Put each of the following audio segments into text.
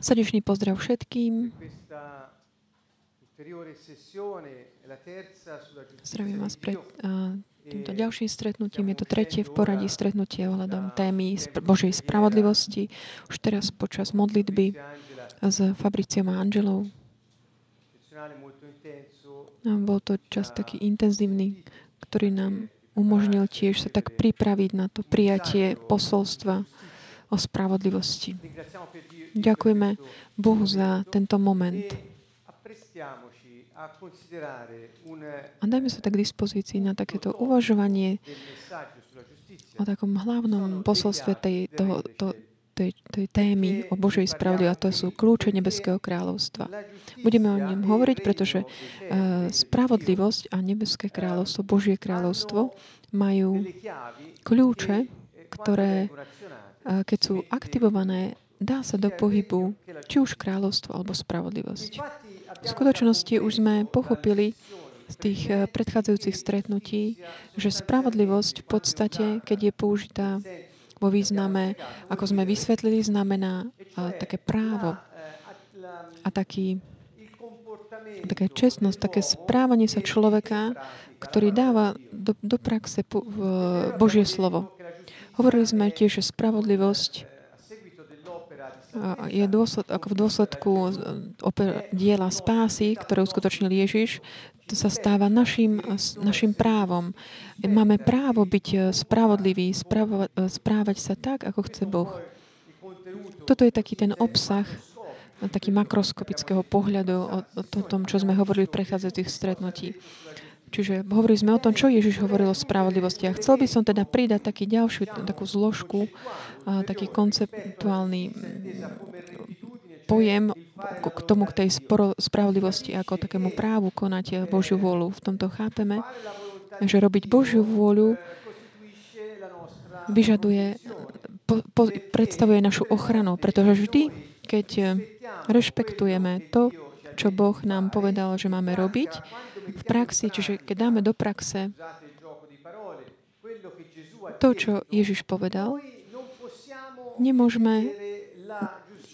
Srdečný pozdrav všetkým. Zdravím vás pred a, týmto ďalším stretnutím. Je to tretie v poradí stretnutie ohľadom témy Božej spravodlivosti. Už teraz počas modlitby s Fabriciom a Angelou. Bol to čas taký intenzívny, ktorý nám umožnil tiež sa tak pripraviť na to prijatie posolstva o spravodlivosti. Ďakujeme Bohu za tento moment. a dajme sa tak k dispozícii na takéto uvažovanie o takom hlavnom posolstve tej, toho, to, tej, tej témy o Božej spravodlivosti a to sú kľúče Nebeského kráľovstva. Budeme o ňom hovoriť, pretože uh, spravodlivosť a Nebeské kráľovstvo, Božie kráľovstvo majú kľúče, ktoré, keď sú aktivované, dá sa do pohybu či už kráľovstvo alebo spravodlivosť. V skutočnosti už sme pochopili z tých eh, predchádzajúcich stretnutí, že spravodlivosť v podstate, keď je použitá vo význame, ako sme vysvetlili, znamená eh, také právo eh, a taký, také čestnosť, také správanie sa človeka, ktorý dáva do, do praxe po, v, Božie slovo. Hovorili sme tiež, že spravodlivosť je dôsled, ako v dôsledku oper, diela spásy, ktoré uskutočnil Ježiš, to sa stáva našim, našim právom. Máme právo byť eh, spravodlivý, spravo, eh, správať sa tak, ako chce Boh. Toto je taký ten obsah taký makroskopického pohľadu o, o to- tom, čo sme hovorili v prechádzajúcich stretnutí. Čiže hovorili sme o tom, čo Ježiš hovoril o spravodlivosti. A chcel by som teda pridať taký ďalšiu takú zložku, taký konceptuálny pojem k tomu, k tej spravodlivosti ako takému právu konať Božiu vôľu. V tomto chápeme, že robiť Božiu vôľu vyžaduje, po, po, predstavuje našu ochranu, pretože vždy, keď rešpektujeme to, čo Boh nám povedal, že máme robiť v praxi, čiže keď dáme do praxe to, čo Ježiš povedal, nemôžeme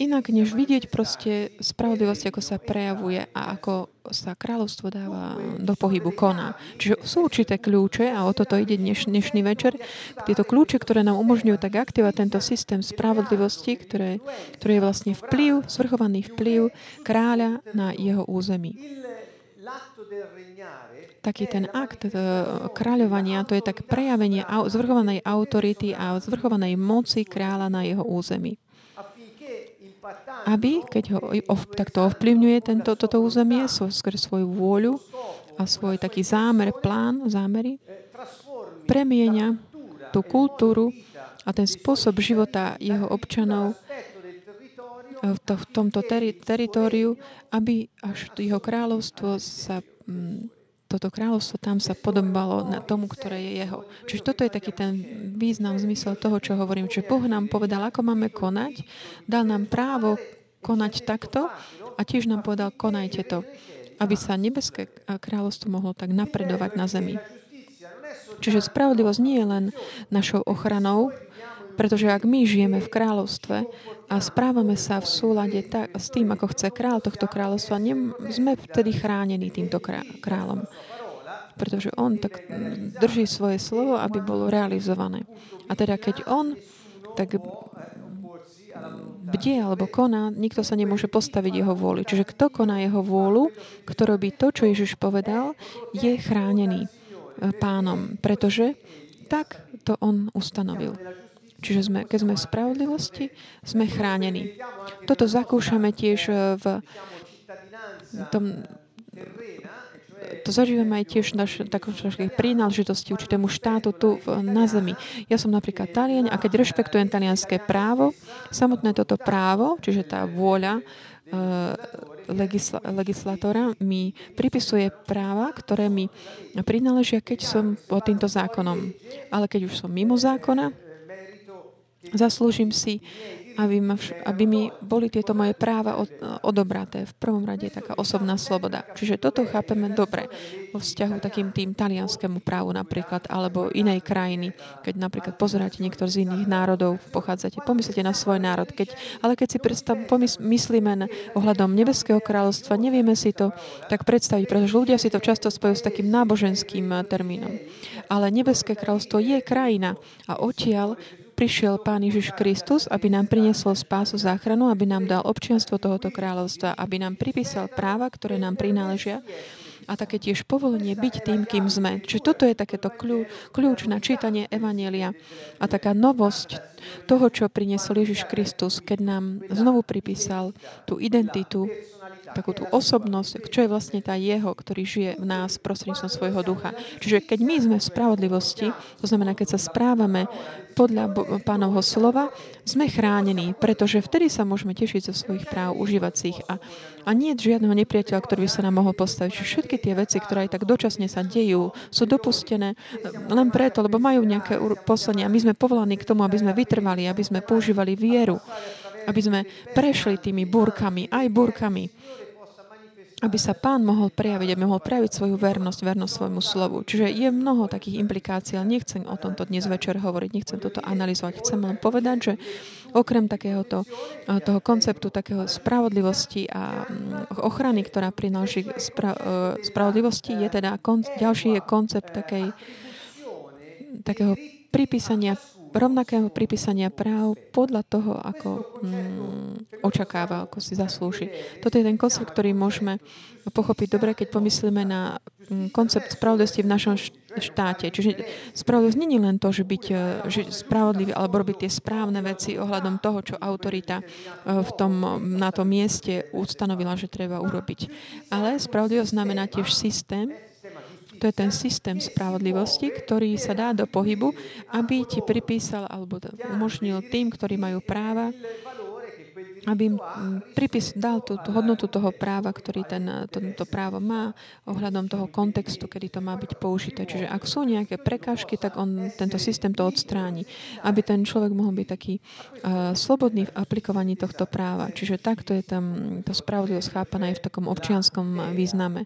inak než vidieť proste spravodlivosť, ako sa prejavuje a ako sa kráľovstvo dáva do pohybu, koná. Čiže sú určité kľúče a o toto ide dneš, dnešný večer. Tieto kľúče, ktoré nám umožňujú tak aktivovať tento systém spravodlivosti, ktoré, ktorý je vlastne vplyv, zvrchovaný vplyv kráľa na jeho území. Taký ten akt e, kráľovania, to je tak prejavenie zvrchovanej autority a zvrchovanej moci kráľa na jeho území. Aby, keď ho ov, takto ovplyvňuje tento, toto územie skrz svoju vôľu a svoj taký zámer, plán, zámery, eh, premieňa tú kultúru a ten spôsob života jeho občanov territorio v, to, v tomto teri, teritóriu, aby až jeho kráľovstvo sa mm, toto kráľovstvo tam sa podobalo na tomu, ktoré je jeho. Čiže toto je taký ten význam, zmysel toho, čo hovorím. Čiže Boh nám povedal, ako máme konať, dal nám právo konať takto a tiež nám povedal, konajte to, aby sa nebeské kráľovstvo mohlo tak napredovať na zemi. Čiže spravodlivosť nie je len našou ochranou, pretože ak my žijeme v kráľovstve a správame sa v súlade tak, s tým, ako chce král tohto kráľovstva, nem, sme vtedy chránení týmto krá- kráľom. Pretože on tak mm, drží svoje slovo, aby bolo realizované. A teda keď on tak bdie alebo koná, nikto sa nemôže postaviť jeho vôli. Čiže kto koná jeho vôľu, kto robí to, čo Ježiš povedal, je chránený e, pánom, pretože tak to on ustanovil. Čiže sme, keď sme v spravodlivosti, sme chránení. Toto zakúšame tiež e, v tom, to zažívame aj tiež naš, takej prínáležitosti určitému štátu tu v, na zemi. Ja som napríklad Talian a keď rešpektujem talianské právo, samotné toto právo, čiže tá vôľa e, legisla, legislatora mi pripisuje práva, ktoré mi prináležia, keď som pod týmto zákonom. Ale keď už som mimo zákona, zaslúžim si aby, ma vš- aby mi boli tieto moje práva od, odobraté. V prvom rade je taká osobná sloboda. Čiže toto chápeme dobre vo vzťahu takým tým talianskému právu napríklad, alebo inej krajiny. Keď napríklad pozeráte niektor z iných národov, pochádzate, pomyslite na svoj národ. Keď, ale keď si predstav, pomys- myslíme na ohľadom Nebeského kráľovstva, nevieme si to tak predstaviť, pretože ľudia si to často spojujú s takým náboženským termínom. Ale Nebeské kráľovstvo je krajina a odtiaľ prišiel Pán Ježiš Kristus, aby nám priniesol spásu, záchranu, aby nám dal občianstvo tohoto kráľovstva, aby nám pripísal práva, ktoré nám prináležia a také tiež povolenie byť tým, kým sme. Čiže toto je takéto kľú, kľúč na čítanie Evanielia a taká novosť toho, čo priniesol Ježiš Kristus, keď nám znovu pripísal tú identitu, takú tú osobnosť, čo je vlastne tá jeho, ktorý žije v nás prostredníctvom svojho ducha. Čiže keď my sme v spravodlivosti, to znamená, keď sa správame podľa pánovho slova, sme chránení, pretože vtedy sa môžeme tešiť zo svojich práv, ich a, a nie žiadneho nepriateľa, ktorý by sa nám mohol postaviť. Čiže všetky tie veci, ktoré aj tak dočasne sa dejú, sú dopustené len preto, lebo majú nejaké poslanie a my sme povolaní k tomu, aby sme vytrvali, aby sme používali vieru, aby sme prešli tými búrkami, aj búrkami aby sa pán mohol prejaviť, aby mohol prejaviť svoju vernosť, vernosť svojmu slovu. Čiže je mnoho takých implikácií, ale nechcem o tomto dnes večer hovoriť, nechcem toto analyzovať. Chcem len povedať, že okrem takéhoto, eh, toho konceptu takého spravodlivosti a mm, ochrany, ktorá prináši spra, eh, spravodlivosti, je teda kon, ďalší je koncept takej, takého pripísania rovnakého pripísania práv podľa toho, ako mm, očakáva, ako si zaslúži. Toto je ten koncept, ktorý môžeme pochopiť dobre, keď pomyslíme na mm, koncept spravodlivosti v našom štáte. Čiže spravodlivosť nie je len to, že byť že spravodlivý alebo robiť tie správne veci ohľadom toho, čo autorita e, v tom, na tom mieste ustanovila, že treba urobiť. Ale spravodlivosť znamená tiež systém, to je ten systém spravodlivosti, ktorý sa dá do pohybu, aby ti pripísal alebo umožnil tým, ktorí majú práva, aby im pripis, dal tú, tú hodnotu toho práva, ktorý ten, to, to právo má, ohľadom toho kontextu, kedy to má byť použité. Čiže ak sú nejaké prekážky, tak on tento systém to odstráni, aby ten človek mohol byť taký uh, slobodný v aplikovaní tohto práva. Čiže takto je tam to spravodlivosť chápaná aj v takom občianskom význame.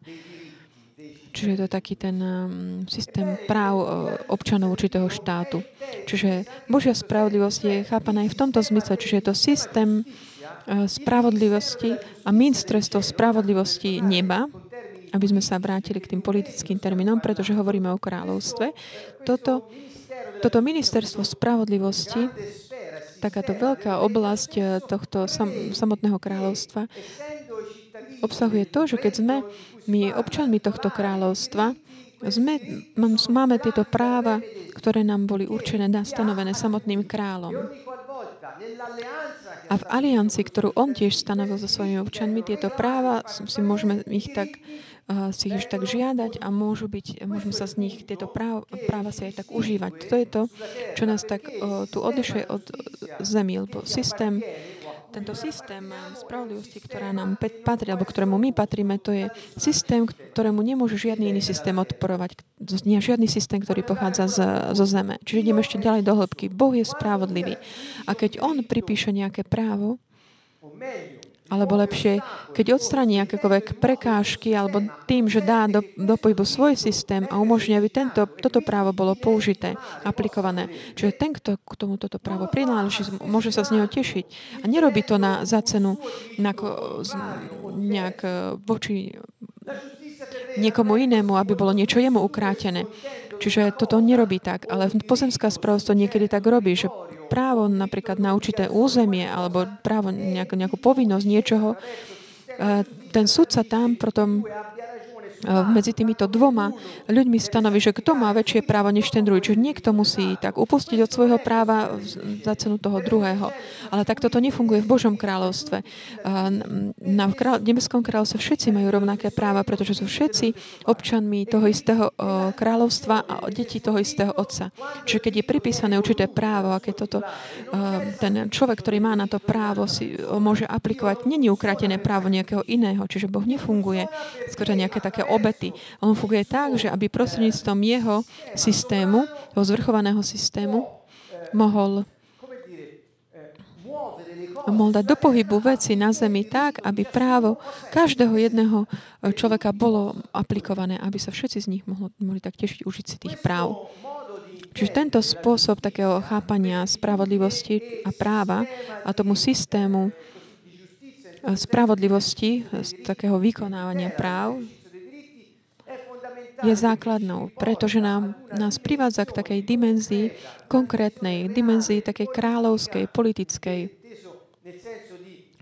Čiže je to taký ten um, systém práv uh, občanov určitého štátu. Čiže Božia spravodlivosť je chápaná aj v tomto zmysle. Čiže je to systém uh, spravodlivosti a ministerstvo spravodlivosti neba, aby sme sa vrátili k tým politickým termínom, pretože hovoríme o kráľovstve. Toto, toto ministerstvo spravodlivosti, takáto veľká oblasť uh, tohto sam, samotného kráľovstva, obsahuje to, že keď sme my občanmi tohto kráľovstva sme, máme tieto práva, ktoré nám boli určené, stanovené samotným kráľom. A v aliancii, ktorú on tiež stanovil so svojimi občanmi, tieto práva si môžeme ich tak uh, si ich tak žiadať a môžu byť, môžeme sa z nich tieto práva, práva si aj tak užívať. To je to, čo nás tak uh, tu odlišuje od zemi, lebo systém tento systém spravodlivosti, ktorá nám patrí, alebo ktorému my patríme, to je systém, ktorému nemôže žiadny iný systém odporovať. Nie žiadny systém, ktorý pochádza z, zo zeme. Čiže ideme ešte ďalej do hĺbky. Boh je spravodlivý. A keď On pripíše nejaké právo, alebo lepšie, keď odstraní akékoľvek prekážky alebo tým, že dá do, do pohybu svoj systém a umožní, aby tento, toto právo bolo použité, aplikované. Čiže ten, kto k tomu toto právo prináleží, môže sa z neho tešiť. A nerobí to na, za cenu na, nejak e, voči niekomu inému, aby bolo niečo jemu ukrátené. Čiže toto nerobí tak, ale pozemská spravodlivosť to niekedy tak robí, že právo napríklad na určité územie alebo právo nejakú, nejakú povinnosť niečoho, eh, ten sudca tam potom medzi týmito dvoma ľuďmi stanoví, že kto má väčšie právo než ten druhý. Čiže niekto musí tak upustiť od svojho práva za cenu toho druhého. Ale tak toto nefunguje v Božom kráľovstve. Na král, nebeskom kráľovstve všetci majú rovnaké práva, pretože sú všetci občanmi toho istého kráľovstva a deti toho istého otca. Čiže keď je pripísané určité právo a keď toto, ten človek, ktorý má na to právo, si môže aplikovať, není ukratené právo nejakého iného. Čiže Boh nefunguje skôr nejaké také obety. On funguje tak, že aby prostredníctvom jeho systému, toho zvrchovaného systému, mohol mohol dať do pohybu veci na zemi tak, aby právo každého jedného človeka bolo aplikované, aby sa všetci z nich mohli, mohli tak tešiť, užiť si tých práv. Čiže tento spôsob takého chápania spravodlivosti a práva a tomu systému spravodlivosti, z takého vykonávania práv, je základnou, pretože nám, nás privádza k takej dimenzii, konkrétnej dimenzii, takej kráľovskej, politickej,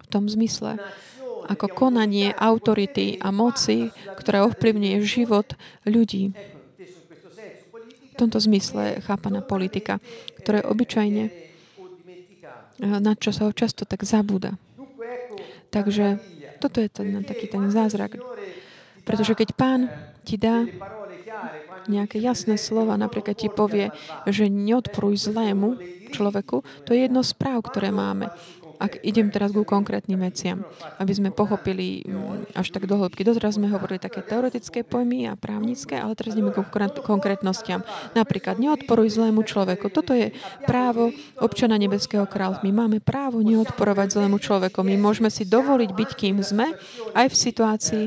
v tom zmysle, ako konanie autority a moci, ktorá ovplyvňuje život ľudí. V tomto zmysle chápaná politika, ktorá je obyčajne, na čo sa ho často tak zabúda. Takže toto je ten, taký ten zázrak. Pretože keď pán ti dá nejaké jasné slova, napríklad ti povie, že neodporuj zlému človeku, to je jedno z práv, ktoré máme. Ak idem teraz ku konkrétnym veciam, aby sme pochopili mm, až tak do hĺbky. Doteraz sme hovorili také teoretické pojmy a právnické, ale teraz ideme ku konkrétnostiam. Napríklad, neodporuj zlému človeku. Toto je právo občana Nebeského kráľa. My máme právo neodporovať zlému človeku. My môžeme si dovoliť byť, kým sme, aj v situácii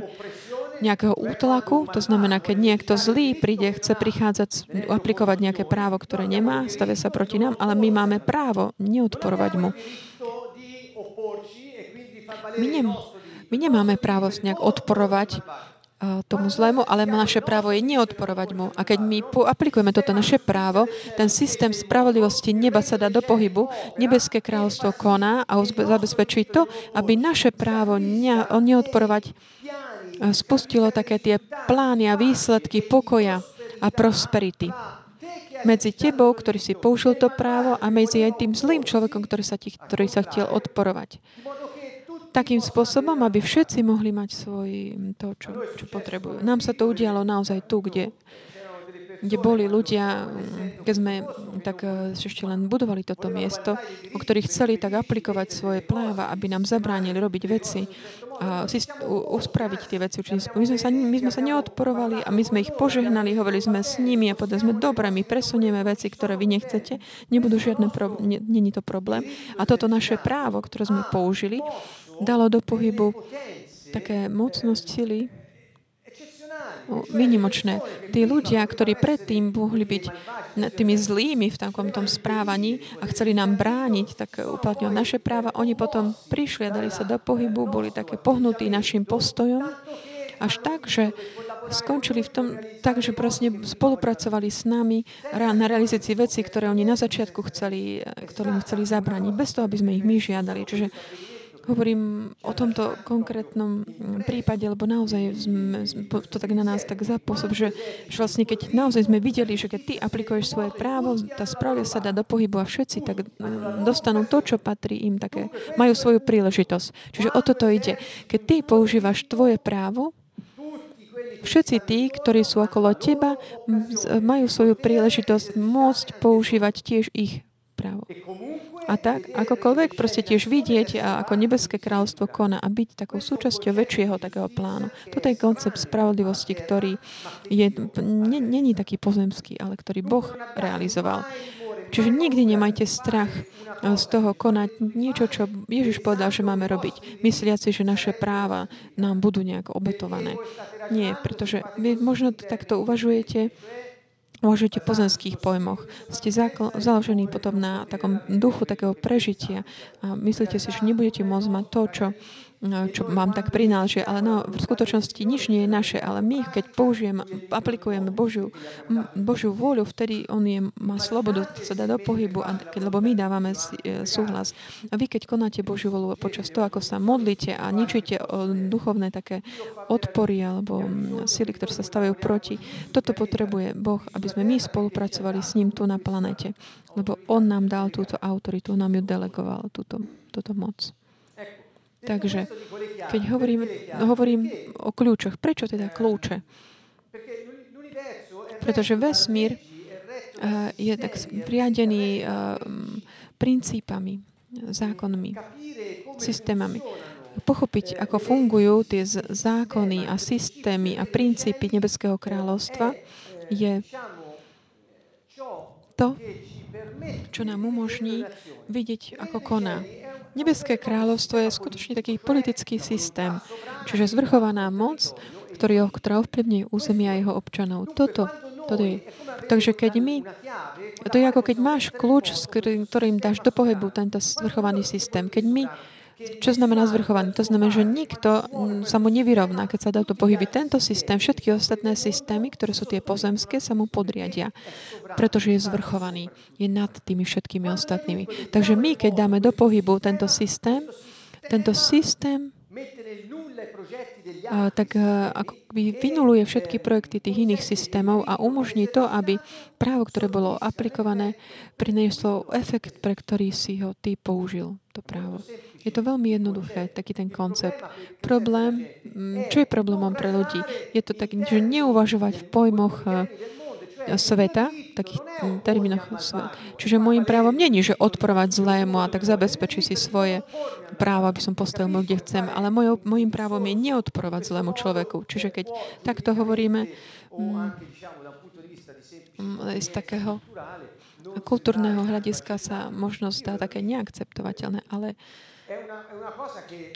nejakého útlaku, to znamená, keď niekto zlý príde, chce prichádzať, aplikovať nejaké právo, ktoré nemá, stavia sa proti nám, ale my máme právo neodporovať mu. My, ne, my nemáme právo nejak odporovať uh, tomu zlému, ale naše právo je neodporovať mu. A keď my aplikujeme toto naše právo, ten systém spravodlivosti neba sa dá do pohybu, nebeské kráľovstvo koná a zabezpečí to, aby naše právo ne, neodporovať spustilo také tie plány a výsledky pokoja a prosperity medzi tebou, ktorý si použil to právo a medzi aj tým zlým človekom, ktorý sa, ti, ktorý sa chcel odporovať takým spôsobom, aby všetci mohli mať svoj, to, čo, čo potrebujú. Nám sa to udialo naozaj tu, kde, kde boli ľudia, keď sme tak e, ešte len budovali toto miesto, o ktorých chceli tak aplikovať svoje práva, aby nám zabránili robiť veci a uspraviť tie veci. My sme, sa, my sme sa neodporovali a my sme ich požehnali, hovorili sme s nimi a povedali sme, dobre, my presunieme veci, ktoré vy nechcete, nebudú žiadne pro, nie, není to problém. A toto naše právo, ktoré sme použili, dalo do pohybu také mocnosť sily, vynimočné. Tí ľudia, ktorí predtým mohli byť tými zlými v takom tom správaní a chceli nám brániť, tak uplatňovať naše práva, oni potom prišli a dali sa do pohybu, boli také pohnutí našim postojom, až tak, že skončili v tom tak, že proste spolupracovali s nami na realizácii veci, ktoré oni na začiatku chceli, ktorým chceli zabrániť, bez toho, aby sme ich my žiadali. Čiže Hovorím o tomto konkrétnom prípade, lebo naozaj sme, to tak na nás tak zapôsob, že, že vlastne keď naozaj sme videli, že keď ty aplikuješ svoje právo, tá správia sa dá do pohybu a všetci tak mm, dostanú to, čo patrí im, také, majú svoju príležitosť. Čiže o toto ide. Keď ty používaš tvoje právo, všetci tí, ktorí sú okolo teba, majú svoju príležitosť môcť používať tiež ich právo. A tak, akokoľvek proste tiež vidieť, ako nebeské kráľstvo koná a byť takou súčasťou väčšieho takého plánu. Toto je koncept spravodlivosti, ktorý je, není taký pozemský, ale ktorý Boh realizoval. Čiže nikdy nemajte strach z toho konať niečo, čo Ježiš povedal, že máme robiť. Mysliaci, že naše práva nám budú nejak obetované. Nie, pretože vy možno takto uvažujete, o pozemských pojmoch. Ste založení potom na takom duchu takého prežitia a myslíte si, že nebudete môcť mať to, čo čo vám tak prináleží, ale no, v skutočnosti nič nie je naše, ale my, keď použijeme, aplikujeme Božiu, Božiu vôľu, vtedy On je, má slobodu sa dá do pohybu, a keď, lebo my dávame e, súhlas. A vy, keď konáte Božiu vôľu počas toho, ako sa modlíte a ničíte duchovné také odpory alebo sily, ktoré sa stavajú proti, toto potrebuje Boh, aby sme my spolupracovali s ním tu na planete. Lebo On nám dal túto autoritu, On nám ju delegoval, túto, túto moc. Takže, keď hovorím, hovorím o kľúčoch, prečo teda kľúče? Pretože vesmír uh, je tak priadený uh, princípami, zákonmi, systémami. Pochopiť, ako fungujú tie zákony a systémy a princípy Nebeského kráľovstva je to, čo nám umožní vidieť, ako koná Nebeské kráľovstvo je skutočne taký politický systém, čiže zvrchovaná moc, ktorý, ktorá ovplyvňuje územia jeho občanov. Toto, toto je. Takže keď my, to je ako keď máš kľúč, s ktorým dáš do pohybu tento zvrchovaný systém. Keď my čo znamená zvrchovaný? To znamená, že nikto sa mu nevyrovná, keď sa dá to pohyby. Tento systém, všetky ostatné systémy, ktoré sú tie pozemské, sa mu podriadia, pretože je zvrchovaný. Je nad tými všetkými ostatnými. Takže my, keď dáme do pohybu tento systém, tento systém a, tak ako by vynuluje všetky projekty tých iných systémov a umožní to, aby právo, ktoré bolo aplikované, prinieslo efekt, pre ktorý si ho ty použil, to právo. Je to veľmi jednoduché, taký ten koncept. Problém, mm, čo je problémom pre ľudí? Je to tak, že neuvažovať v pojmoch sveta, takých mm, termínoch sveta. Čiže môjim právom není, že odporovať zlému a tak zabezpečiť si svoje právo, aby som postavil mu, kde chcem, ale môj, môjim právom je neodporovať zlému človeku. Čiže keď takto hovoríme mm, z takého kultúrneho hľadiska sa možno zdá také neakceptovateľné, ale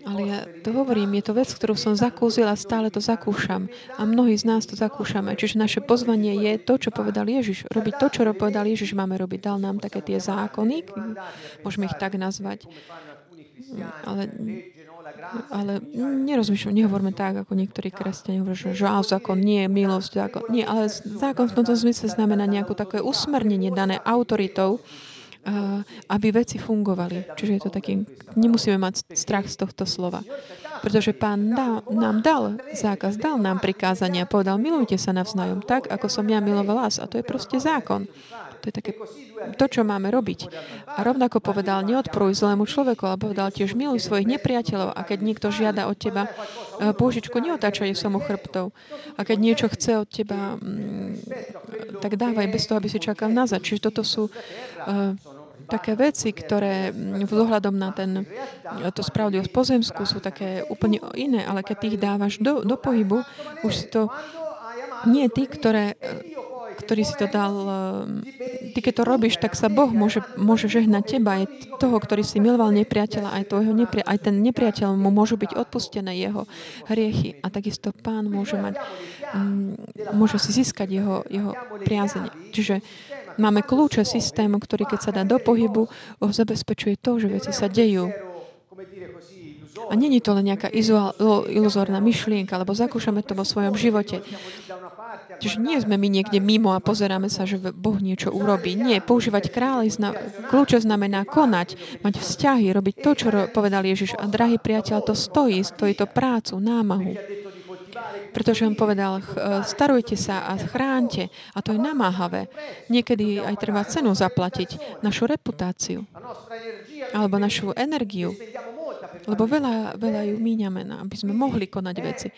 ale ja to hovorím, je to vec, ktorú som zakúsil a stále to zakúšam. A mnohí z nás to zakúšame. Čiže naše pozvanie je to, čo povedal Ježiš. Robiť to, čo povedal Ježiš, máme robiť. Dal nám také tie zákony, môžeme ich tak nazvať. Ale ale nerozmýšľam, nehovorme tak, ako niektorí kresťania hovoria, že, že zákon nie milosť, zákon. Nie, ale zákon v tomto zmysle znamená nejakú také usmernenie dané autoritou, aby veci fungovali. Čiže je to taký, nemusíme mať strach z tohto slova. Pretože pán dá, nám dal zákaz, dal nám prikázania, povedal, milujte sa navzájom tak, ako som ja miloval vás. A to je proste zákon. To je také to, čo máme robiť. A rovnako povedal, neodporuj zlému človeku, ale povedal tiež, miluj svojich nepriateľov a keď niekto žiada od teba e, pôžičku, neotáčaj sa mu chrbtov. A keď niečo chce od teba, mm, tak dávaj bez toho, aby si čakal nazad. Čiže toto sú uh, také veci, ktoré mm, vzhľadom na ten, to spravodlivosť pozemskú sú také úplne iné, ale keď tých dávaš do, do pohybu, už si to nie tí, ktoré, ktorý si to dal, ty keď to robíš, tak sa Boh môže, môže žehnať teba, aj toho, ktorý si miloval nepriateľa, aj, tvojho aj ten nepriateľ mu môžu byť odpustené jeho hriechy. A takisto pán môže mať, mm, môže si získať jeho, jeho priazenie. Čiže Máme kľúče systému, ktorý keď sa dá do pohybu, zabezpečuje to, že veci sa dejú. A není to len nejaká iluzórna myšlienka, alebo zakúšame to vo svojom živote. Čiže nie sme my niekde mimo a pozeráme sa, že Boh niečo urobí. Nie, používať kráľ, zna, kľúče znamená konať, mať vzťahy, robiť to, čo povedal Ježiš. A drahý priateľ, to stojí, stojí to prácu, námahu. Pretože on povedal, e, starujte sa a chránte. A to je namáhavé. Niekedy aj treba cenu zaplatiť. Našu reputáciu. Alebo našu energiu. Lebo veľa, veľa ju míňame, aby sme mohli konať veci.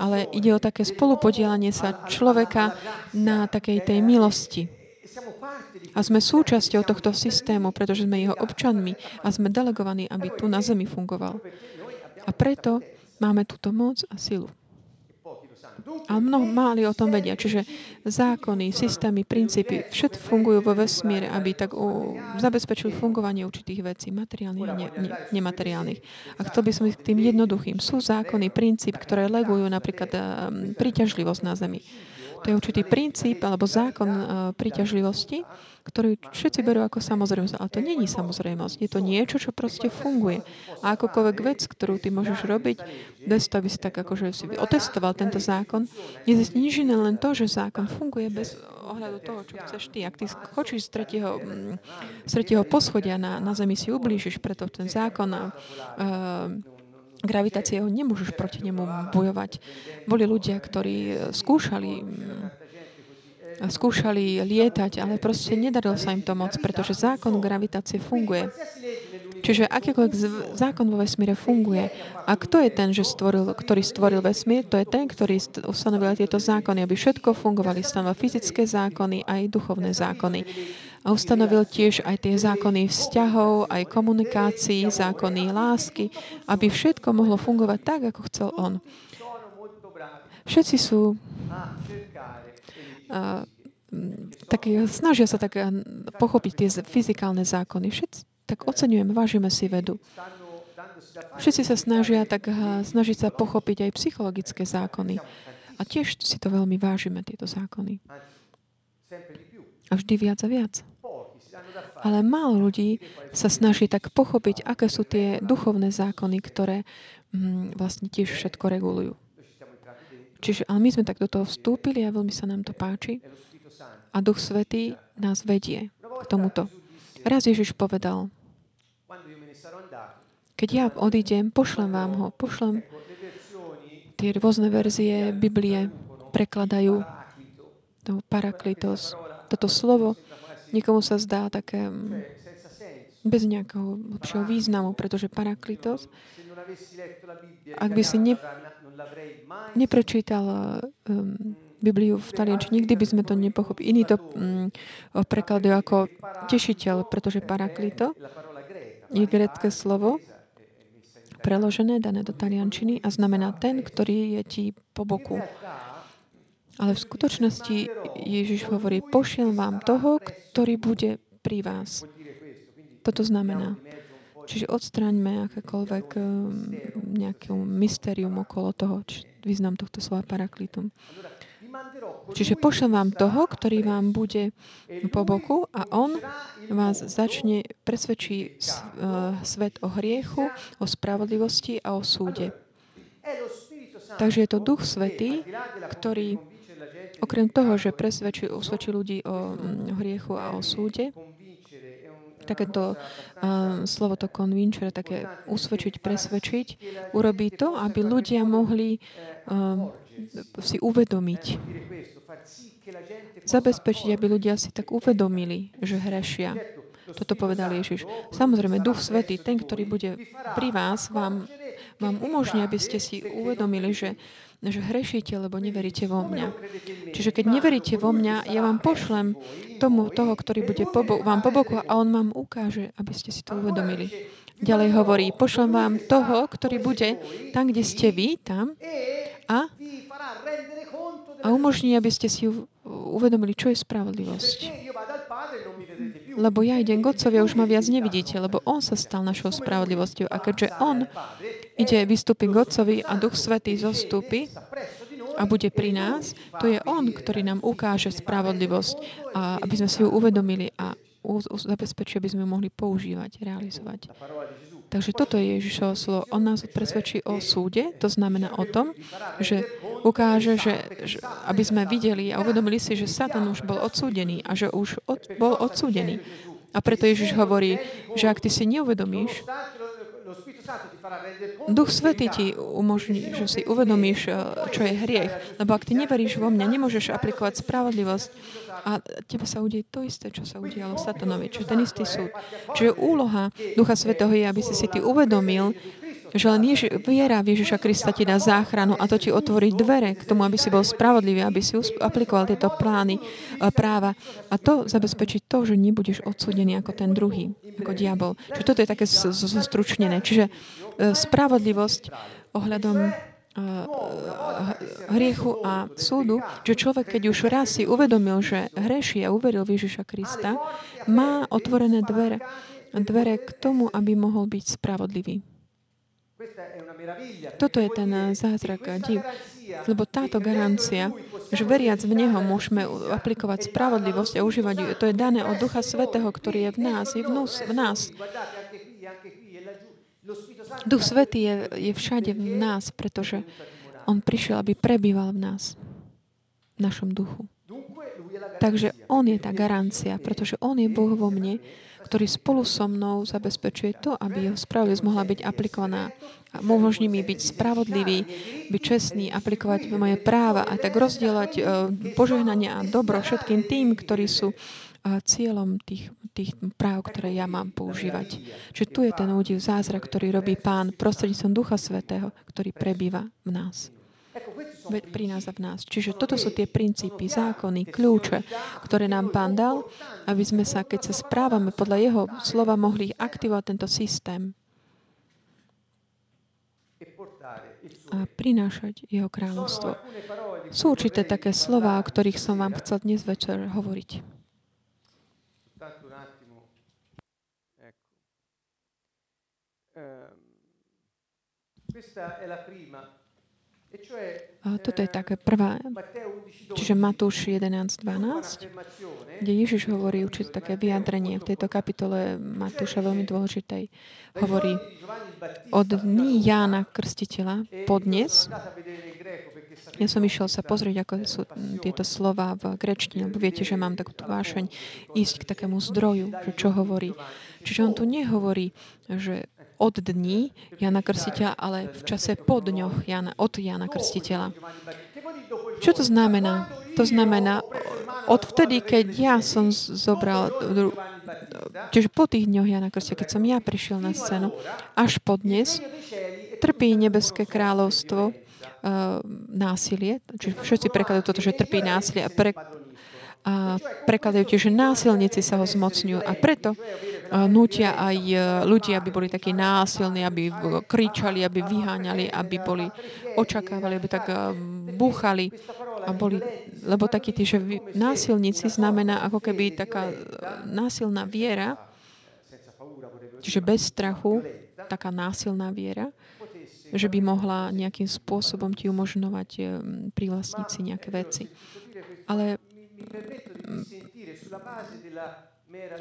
Ale ide o také spolupodielanie sa človeka na takej tej milosti. A sme súčasťou tohto systému, pretože sme jeho občanmi a sme delegovaní, aby tu na zemi fungoval. A preto Máme túto moc a silu. A mnoho máli o tom vedia. Čiže zákony, systémy, princípy, všetko fungujú vo vesmíre, aby tak u, zabezpečili fungovanie určitých vecí, materiálnych a ne, ne, nemateriálnych. A chcel by som k tým jednoduchým. Sú zákony, princíp, ktoré legujú napríklad um, príťažlivosť na Zemi. To je určitý princíp alebo zákon uh, príťažlivosti, ktorý všetci berú ako samozrejmosť. Ale to není samozrejmosť. Je to niečo, čo proste funguje. A akokoľvek vec, ktorú ty môžeš robiť, bez toho, aby si tak akože si otestoval tento zákon, je nič iné len to, že zákon funguje bez ohľadu toho, čo chceš ty. Ak ty skočíš z tretieho, mm, z tretieho poschodia na, na zemi si ublížiš, preto ten zákon uh, gravitácie ho nemôžeš proti nemu bojovať. Boli ľudia, ktorí skúšali skúšali lietať, ale proste nedarilo sa im to moc, pretože zákon gravitácie funguje. Čiže akýkoľvek zákon vo vesmíre funguje. A kto je ten, že stvoril, ktorý stvoril vesmír? To je ten, ktorý ustanovil tieto zákony, aby všetko fungovali. Stanovil fyzické zákony aj duchovné zákony. A ustanovil tiež aj tie zákony vzťahov, aj komunikácií, zákony lásky, aby všetko mohlo fungovať tak, ako chcel on. Všetci sú uh, tak snažia sa tak pochopiť tie fyzikálne zákony. Všetci, tak oceňujeme, vážime si vedu. Všetci sa snažia tak snažiť sa pochopiť aj psychologické zákony. A tiež si to veľmi vážime, tieto zákony. A vždy viac a viac. Ale málo ľudí sa snaží tak pochopiť, aké sú tie duchovné zákony, ktoré mm, vlastne tiež všetko regulujú. Čiže, ale my sme tak do toho vstúpili a veľmi sa nám to páči. A Duch Svetý nás vedie k tomuto. Raz Ježiš povedal, keď ja odídem, pošlem vám ho, pošlem tie rôzne verzie Biblie, prekladajú to paraklitos. Toto slovo niekomu sa zdá také mm, bez nejakého lepšieho významu, pretože paraklitos, Ak by si ne- neprečítal um, Bibliu v taliančine, nikdy by sme to nepochopili. Iní to um, prekladajú ako tešiteľ, pretože paraklito je grecké slovo, preložené, dané do taliančiny a znamená ten, ktorý je ti po boku. Ale v skutočnosti Ježiš hovorí, pošlem vám toho, ktorý bude pri vás. Toto znamená. Čiže odstraňme akékoľvek um, nejaké mystérium okolo toho, či význam tohto slova paraklitum. Čiže pošlem vám toho, ktorý vám bude po boku a on vás začne, presvedčí eh, svet o hriechu, o spravodlivosti a o súde. Takže je to Duch Svetý, ktorý okrem toho, že presvedčí, usvedčí ľudí o mm, hriechu a o súde, takéto uh, slovo to convincere, také usvedčiť, presvedčiť, urobí to, aby ľudia mohli uh, si uvedomiť, zabezpečiť, aby ľudia si tak uvedomili, že hrešia. Toto povedal Ježiš. Samozrejme, Duch Svetý, ten, ktorý bude pri vás, vám, vám umožní, aby ste si uvedomili, že, že hrešíte, lebo neveríte vo mňa. Čiže keď neveríte vo mňa, ja vám pošlem tomu, toho, ktorý bude po bo- vám po boku a on vám ukáže, aby ste si to uvedomili. Ďalej hovorí, pošlem vám toho, ktorý bude tam, kde ste vy, tam a, a umožní, aby ste si uvedomili, čo je spravodlivosť. Lebo ja idem k Otcovi a už ma viac nevidíte, lebo On sa stal našou spravodlivosťou. A keďže On ide vystúpiť k Otcovi a Duch Svetý zostúpi a bude pri nás, to je On, ktorý nám ukáže spravodlivosť, a aby sme si ju uvedomili a zabezpečí, aby sme ju mohli používať, realizovať. Takže toto je Ježišovo slovo. On nás presvedčí o súde, to znamená o tom, že ukáže, že, že aby sme videli a uvedomili si, že Satan už bol odsúdený a že už od, bol odsúdený. A preto Ježiš hovorí, že ak ty si neuvedomíš, Duch Svetý ti umožní, že si uvedomíš, eh, čo je hriech. Lebo ak ty neveríš vo mňa, nemôžeš aplikovať spravodlivosť a tebe sa udeje to isté, čo sa udialo Satanovi, čiže ten istý súd. Čiže úloha Ducha Svetého je, aby si si ty uvedomil, že len Ježi, viera v Ježiša Krista ti dá záchranu a to ti otvorí dvere k tomu, aby si bol spravodlivý, aby si aplikoval tieto plány, eh, práva. A to zabezpečí to, že nebudeš odsúdený ako ten druhý, ako diabol. Čiže toto je také zostručnené. Čiže eh, spravodlivosť ohľadom eh, hriechu a súdu, že človek, keď už raz si uvedomil, že hreší a uveril v Ježiša Krista, má otvorené dvere, dvere k tomu, aby mohol byť spravodlivý. Questa è una meraviglia. Toto je ten zázrak div. Lebo táto garancia, že veriac v Neho môžeme aplikovať spravodlivosť a užívať ju, to je dané od Ducha Svetého, ktorý je v nás, je v nás. V nás. E Duch Svetý je, je všade v nás, pretože On prišiel, aby prebýval v nás, v našom duchu. Takže On je tá garancia, pretože On je Boh vo mne, ktorý spolu so mnou zabezpečuje to, aby jeho spravodlivosť mohla byť aplikovaná. A umožní mi byť spravodlivý, byť čestný, aplikovať moje práva a tak rozdieľať eh, požehnanie a dobro všetkým tým, ktorí sú eh, cieľom tých, tých práv, ktoré ja mám používať. Čiže tu je ten údiv zázrak, ktorý robí Pán prostredníctvom Ducha Svetého, ktorý prebýva v nás. Ecco, questi sono Ve- pri nás a v nás. Čiže toto sú tie princípy, zákony, kľúče, ktoré nám Pán dal, aby sme sa, keď sa správame podľa Jeho slova, mohli aktivovať tento systém e a prinášať Jeho kráľovstvo. Sú určité také slova, o ktorých som vám chcel dnes večer hovoriť. Ehm, questa è la prima, toto je eh, také prvá, Matteo 11, čiže 12, Matúš 11, fa 12, un'affermazione kde Ježiš hovorí určite také vyjadrenie v tejto kapitole Matúša veľmi dôležitej. Hovorí, od dní Jána Krstiteľa perché sapete ja som išiel sa pozrieť, ako sú tieto slova v grečtine, lebo viete, že mám takú vášeň ísť k takému zdroju, že čo hovorí. Čiže on tu nehovorí, že od dní Jana Krstiteľa, ale v čase po dňoch Jana, od Jana Krstiteľa. Čo to znamená? To znamená, od vtedy, keď ja som zobral, čiže po tých dňoch Jana Krstiteľa, keď som ja prišiel na scénu, až po dnes, trpí nebeské kráľovstvo uh, násilie, čiže všetci prekladajú toto, že trpí násilie a, pre, a prekladajú tiež, že násilníci sa ho zmocňujú a preto uh, nútia aj uh, ľudí, aby boli takí násilní, aby kričali, aby vyháňali, aby boli, očakávali, aby tak uh, búchali a boli, lebo takí tí, že násilníci znamená ako keby taká násilná viera, čiže bez strachu, taká násilná viera, že by mohla nejakým spôsobom ti umožňovať privlastniť si nejaké veci. Ale,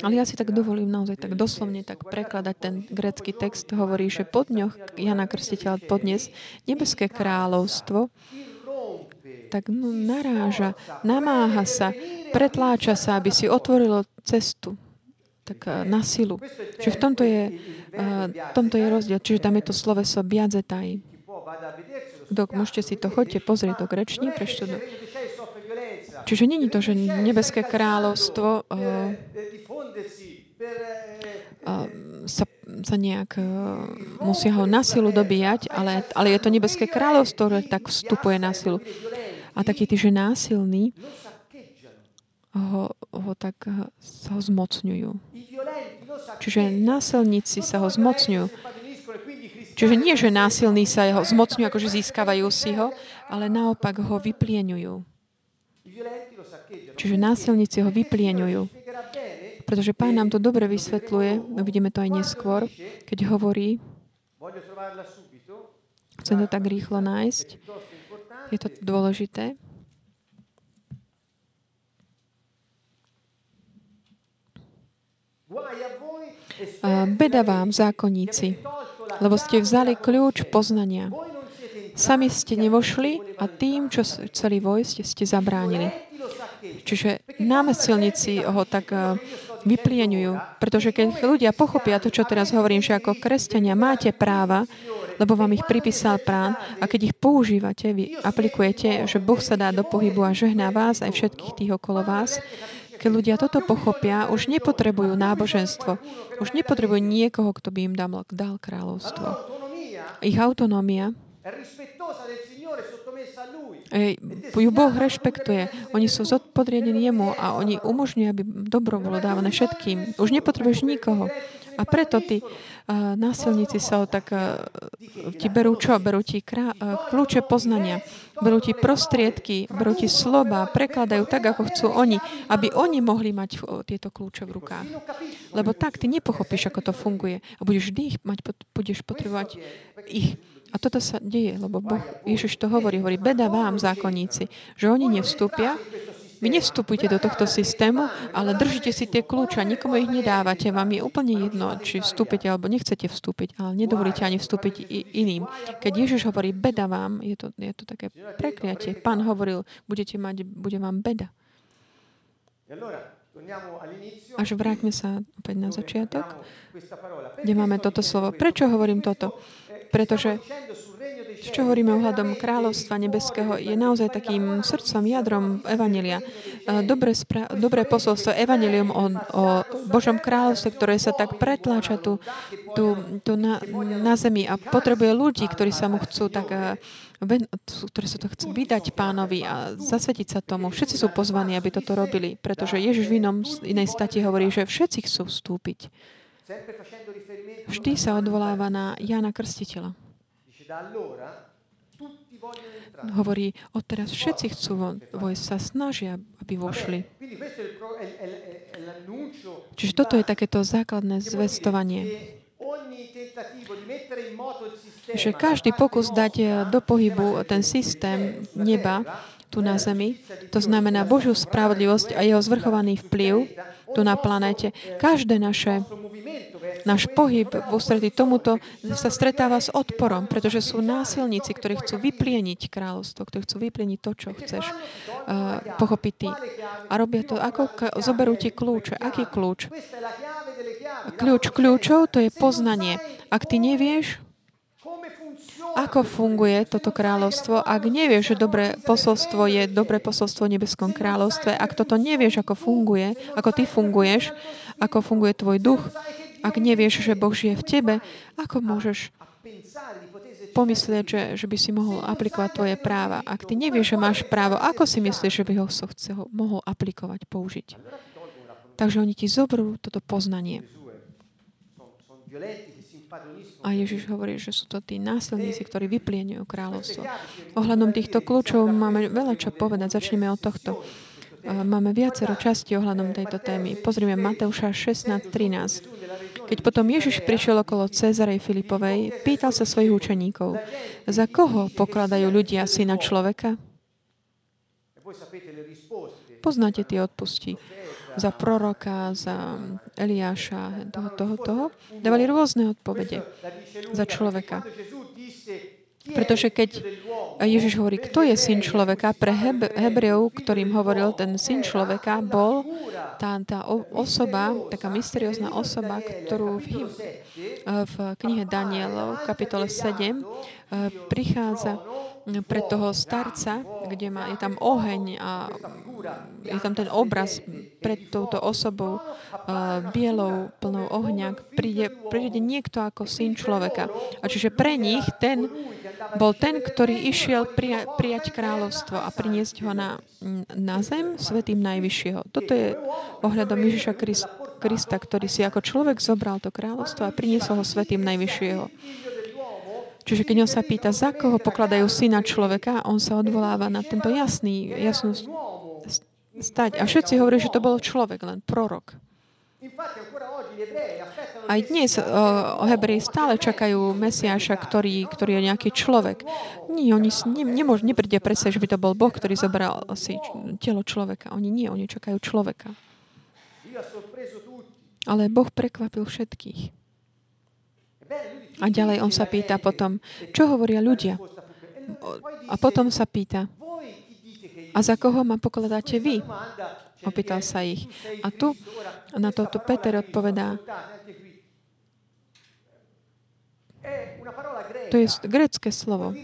ale ja si tak dovolím naozaj tak doslovne tak prekladať ten grécky text. Hovorí, že po dňoch Jana Krstiteľa podnes nebeské kráľovstvo tak no, naráža, namáha sa, pretláča sa, aby si otvorilo cestu tak eh, na silu. Čiže v tomto je, eh, v tomto je rozdiel. Čiže tam je to sloveso biadzetaj. Dok, môžete si to, chodte pozrieť do greční, preštudujte. Čiže není to, že nebeské kráľovstvo eh, uh, sa, sa nejak uh, musia ho na silu dobíjať, ale, ale je to nebeské kráľovstvo, ktoré tak vstupuje na silu. A takí tí, že násilní, ho, ho tak sa ho zmocňujú. Čiže násilníci sa ho zmocňujú. Čiže nie, že násilní sa ho zmocňujú, akože získavajú si ho, ale naopak ho vyplieňujú. Čiže násilníci ho vyplieňujú. Pretože pán nám to dobre vysvetľuje, uvidíme to aj neskôr, keď hovorí, chcem to tak rýchlo nájsť, je to dôležité. Beda vám, zákonníci, lebo ste vzali kľúč poznania. Sami ste nevošli a tým, čo chceli vojsť, ste zabránili. Čiže námestsilníci ho tak eh, vyplieňujú, pretože keď ľudia pochopia to, čo teraz hovorím, že ako kresťania máte práva, lebo vám ich pripísal prán a keď ich používate, vy aplikujete, že Boh sa dá do pohybu a žehná vás aj všetkých tých okolo vás, keď ľudia toto pochopia, už nepotrebujú náboženstvo. Už nepotrebujú niekoho, kto by im dal, dal kráľovstvo. Ich autonómia Ej, ju Boh rešpektuje. Oni sú zodpodriadení jemu a oni umožňujú, aby dobro bolo dávané všetkým. Už nepotrebuješ nikoho. A preto tí uh, násilníci sa tak uh, ti berú čo? Berú ti krá, uh, kľúče poznania. Berú ti prostriedky, berú ti sloba, prekladajú tak, ako chcú oni, aby oni mohli mať uh, tieto kľúče v rukách. Lebo tak ty nepochopíš, ako to funguje. A budeš vždy ich mať, budeš potrebovať ich. A toto sa deje, lebo boh, Ježiš to hovorí, hovorí, beda vám, zákonníci, že oni nevstúpia, vy nevstupujte do tohto systému, ale držite si tie kľúče a nikomu ich nedávate. Vám je úplne jedno, či vstúpite alebo nechcete vstúpiť, ale nedovolíte ani vstúpiť iným. Keď Ježiš hovorí beda vám, je to, je to také prekliatie. Pán hovoril, budete mať, bude vám beda. Až vráťme sa opäť na začiatok, kde máme toto slovo. Prečo hovorím toto? Pretože čo hovoríme ohľadom kráľovstva nebeského, je naozaj takým srdcom, jadrom Evanelia. Dobré, spra- dobré posolstvo Evangelium o, o Božom kráľovstve, ktoré sa tak pretláča tu, tu, tu na, na zemi a potrebuje ľudí, ktorí sa mu chcú tak ven- ktorí sa to chcú vydať pánovi a zasvetiť sa tomu. Všetci sú pozvaní, aby toto robili, pretože Ježiš v inom, inej stati hovorí, že všetci chcú vstúpiť. Vždy sa odvoláva na Jana Krstiteľa. Hovorí, odteraz všetci chcú vo- vojsť, sa snažia, aby vošli. Čiže toto je takéto základné zvestovanie. že každý pokus dať eh, do pohybu ten systém neba tu na Zemi, to znamená Božiu spravodlivosť a jeho zvrchovaný vplyv tu na planéte. Každé naše náš pohyb v ústretí tomuto sa stretáva s odporom, pretože sú násilníci, ktorí chcú vyplieniť kráľovstvo, ktorí chcú vyplieniť to, čo chceš uh, pochopiť ty. A robia to, ako zoberú ti kľúče. Aký kľúč? Kľúč kľúčov to je poznanie. Ak ty nevieš, ako funguje toto kráľovstvo, ak nevieš, že dobré posolstvo je dobré posolstvo v nebeskom kráľovstve, ak toto nevieš, ako funguje, ako ty funguješ, ako funguje tvoj duch, ak nevieš, že Boh žije v tebe, ako môžeš pomyslieť, že, že by si mohol aplikovať tvoje práva? Ak ty nevieš, že máš právo, ako si myslíš, že by ho so chcel, mohol aplikovať, použiť? Takže oni ti zoberú toto poznanie. A Ježiš hovorí, že sú to tí násilníci, ktorí vyplienujú kráľovstvo. Ohľadom týchto kľúčov máme veľa čo povedať. Začneme od tohto. Máme viacero časti ohľadom tejto témy. Pozrieme Mateuša 16.13. Keď potom Ježiš prišiel okolo Cezarej Filipovej, pýtal sa svojich učeníkov, za koho pokladajú ľudia syna človeka? Poznáte tie odpustí za proroka, za Eliáša, toho, toho, toho. Dávali rôzne odpovede za človeka. Pretože keď Ježiš hovorí, kto je syn človeka, pre Heb- Hebreov, ktorým hovoril ten syn človeka, bol tá, tá osoba, taká mysteriózna osoba, ktorú v, v knihe Danielov, kapitole 7, eh, prichádza pre toho starca, kde má, je tam oheň a je tam ten obraz pred touto osobou uh, bielou, plnou ohňa, príde, príde niekto ako syn človeka. A čiže pre nich ten bol ten, ktorý išiel prija, prijať kráľovstvo a priniesť ho na, na zem svetým najvyššieho. Toto je ohľadom Ježiša Krista, ktorý si ako človek zobral to kráľovstvo a priniesol ho svetým najvyššieho. Čiže keď on sa pýta, za koho pokladajú syna človeka, on sa odvoláva na tento jasný, jasnú stať. A všetci hovorí, že to bol človek, len prorok. Aj dnes o, Hebreji stále čakajú Mesiáša, ktorý, ktorý je nejaký človek. Nie, oni ne, nemôžu, nepríde presne, že by to bol Boh, ktorý zobral si telo človeka. Oni nie, oni čakajú človeka. Ale Boh prekvapil všetkých. A ďalej on sa pýta potom, čo hovoria ľudia? A potom sa pýta, a za koho ma pokladáte vy? Opýtal sa ich. A tu na toto Peter odpovedá, to je grecké slovo.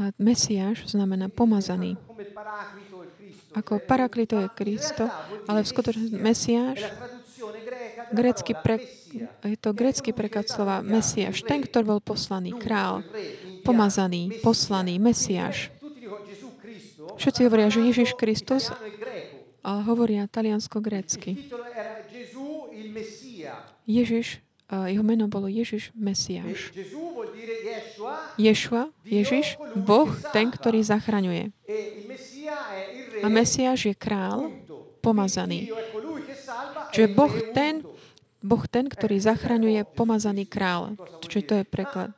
A Mesiáš znamená pomazaný. Ako paraklito je Kristo, ale v skutočnosti Mesiáš, grecky pre, je to grecký preklad slova Mesiáš, ten, ktorý bol poslaný, král, pomazaný, poslaný, Mesiáš. Všetci hovoria, že Ježiš Kristus, ale hovoria taliansko-grécky. Ježiš, jeho meno bolo Ježiš Mesiáš. Ješua, Ježiš, Boh, ten, ktorý zachraňuje. A Mesiáš je král, pomazaný. Čiže Boh ten, Boh ten, ktorý zachraňuje pomazaný král. Čiže to je preklad.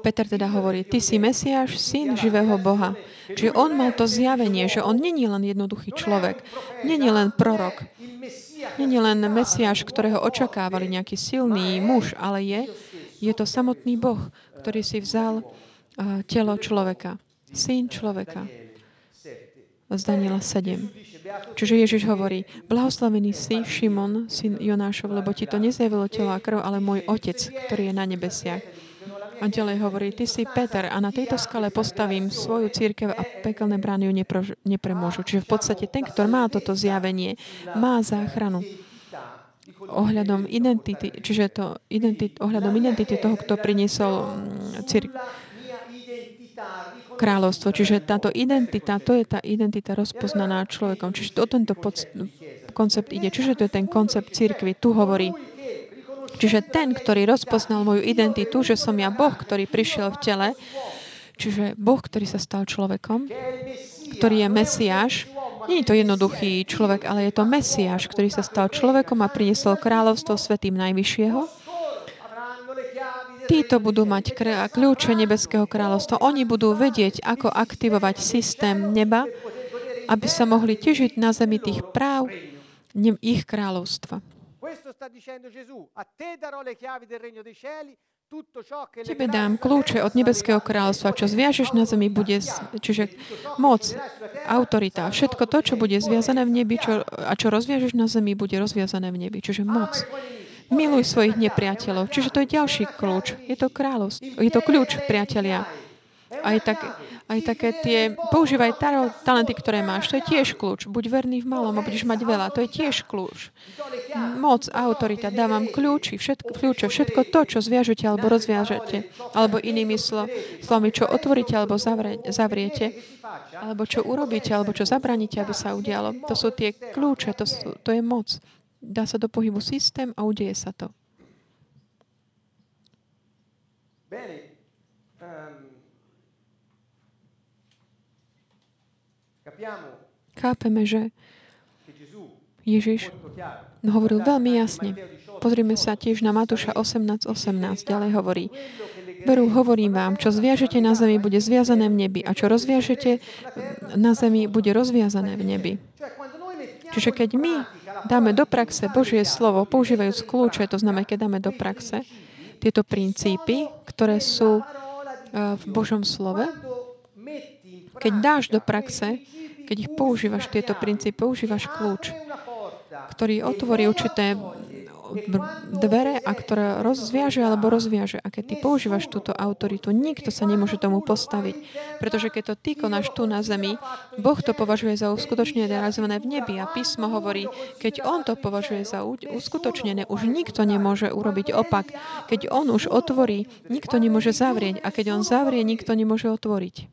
Peter teda hovorí, ty si Mesiáš, syn živého Boha. Čiže on mal to zjavenie, že on není len jednoduchý človek, není len prorok, není len Mesiáš, ktorého očakávali nejaký silný muž, ale je, je to samotný Boh, ktorý si vzal uh, telo človeka, syn človeka. Z Daniela 7. Čiže Ježiš hovorí, blahoslavený si, Šimon, syn Jonášov, lebo ti to nezjavilo telo a krv, ale môj Otec, ktorý je na nebesiach. A ďalej hovorí, ty si Peter a na tejto skale postavím svoju církev a pekelné brány ju nepremôžu. Čiže v podstate ten, ktorý má toto zjavenie, má záchranu ohľadom identity, čiže to identity, ohľadom identity toho, kto priniesol mm, církev kráľovstvo. Čiže táto identita, to je tá identita rozpoznaná človekom. Čiže o tento pod, koncept ide. Čiže to je ten koncept církvy. Tu hovorí, čiže ten, ktorý rozpoznal moju identitu, že som ja Boh, ktorý prišiel v tele, čiže Boh, ktorý sa stal človekom, ktorý je Mesiáš, nie je to jednoduchý človek, ale je to Mesiáš, ktorý sa stal človekom a priniesol kráľovstvo svetým Najvyššieho. Títo budú mať kľúče Nebeského kráľovstva. Oni budú vedieť, ako aktivovať systém neba, aby sa mohli težiť na zemi tých práv ich kráľovstva. Tebe dám kľúče od nebeského kráľstva. Čo zviažeš na zemi, bude, čiže moc, autorita, všetko to, čo bude zviazané v nebi čo, a čo rozviažeš na zemi, bude rozviazané v nebi. Čiže moc. Miluj svojich nepriateľov. Čiže to je ďalší kľúč. Je to kráľovstvo. Je to kľúč, priatelia. Aj, tak, aj také tie, používaj taro, talenty, ktoré máš, to je tiež kľúč. Buď verný v malom a budeš mať veľa, to je tiež kľúč. Moc, autorita, dávam kľúči, všetko, kľúče, všetko to, čo zviažete alebo rozviažete, alebo inými slo, slovami, čo otvoríte alebo zavre, zavriete, alebo čo urobíte, alebo čo zabraníte, aby sa udialo. To sú tie kľúče, to, sú, to je moc dá sa do pohybu systém a udeje sa to. Ehm, Chápeme, že Ježiš hovoril veľmi jasne. Pozrime sa tiež na Matúša 18.18. 18. Ďalej hovorí, Veru, hovorím vám, čo zviažete na zemi, bude zviazané v nebi a čo rozviažete na zemi, bude rozviazané v nebi. Čiže keď my dáme do praxe Božie slovo, používajúc kľúče, to znamená, keď dáme do praxe tieto princípy, ktoré sú eh, v Božom slove, keď dáš do praxe, keď ich používaš, tieto princípy, používaš kľúč, ktorý otvorí určité dvere a ktorá rozviaže alebo rozviaže. A keď ty používaš túto autoritu, nikto sa nemôže tomu postaviť. Pretože keď to ty konáš tu na zemi, Boh to považuje za uskutočnené realizované v nebi a písmo hovorí, keď On to považuje za uskutočnené, už nikto nemôže urobiť opak. Keď On už otvorí, nikto nemôže zavrieť a keď On zavrie, nikto nemôže otvoriť.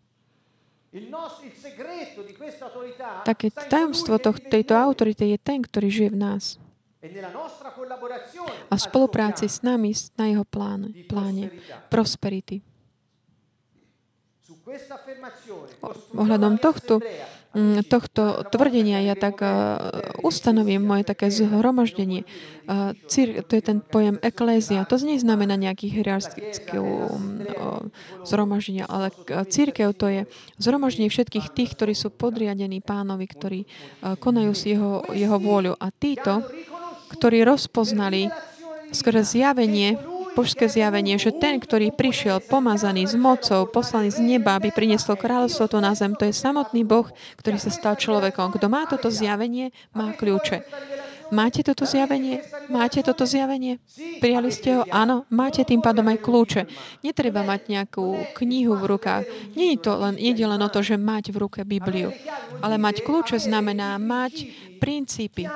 Také tajomstvo tejto autority je ten, ktorý žije v nás. E a v spolupráci s nami na jeho pláne, pláne prosperity. Ohľadom tohto, mm, tohto tvrdenia ja tak uh, ustanovím moje také zhromaždenie. Cír, to je ten pojem eklézia. To znie znamená nejaký hierarchické uh, zhromaždenia, ale církev to je zhromaždenie všetkých tých, ktorí sú podriadení pánovi, ktorí uh, konajú si jeho, jeho vôľu. A títo ktorí rozpoznali skrze zjavenie, božské zjavenie, že ten, ktorý prišiel pomazaný s mocou, poslaný z neba, aby priniesol kráľovstvo to na zem, to je samotný Boh, ktorý sa stal človekom. Kto má toto zjavenie, má kľúče. Máte toto zjavenie? Máte toto zjavenie? Prijali ste ho? Áno, máte tým pádom aj kľúče. Netreba mať nejakú knihu v rukách. Nie je to len, ide len o to, že mať v ruke Bibliu. Ale mať kľúče znamená mať princípy,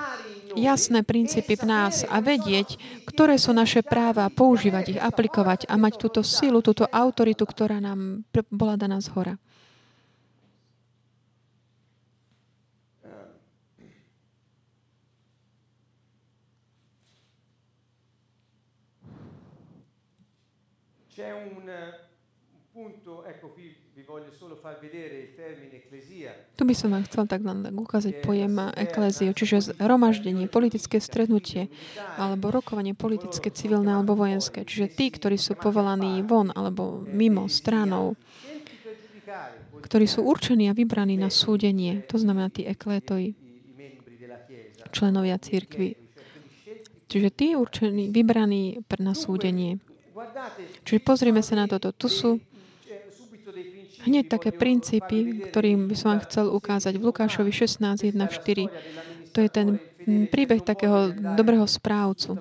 jasné princípy v nás a vedieť, ktoré sú naše práva, používať ich, aplikovať a mať túto silu, túto autoritu, ktorá nám bola daná z hora. C'è un punto, ecco qui tu by som vám chcel tak len ukázať pojem ekléziu, čiže zhromaždenie, politické stretnutie, alebo rokovanie politické, civilné alebo vojenské. Čiže tí, ktorí sú povolaní von alebo mimo stranou, ktorí sú určení a vybraní na súdenie, to znamená tí eklétoji, členovia církvy. Čiže tí určení, vybraní na súdenie. Čiže pozrime sa na toto. Tu sú hneď také princípy, ktorým by som vám chcel ukázať v Lukášovi 16, 1, 4. To je ten príbeh takého dobrého správcu.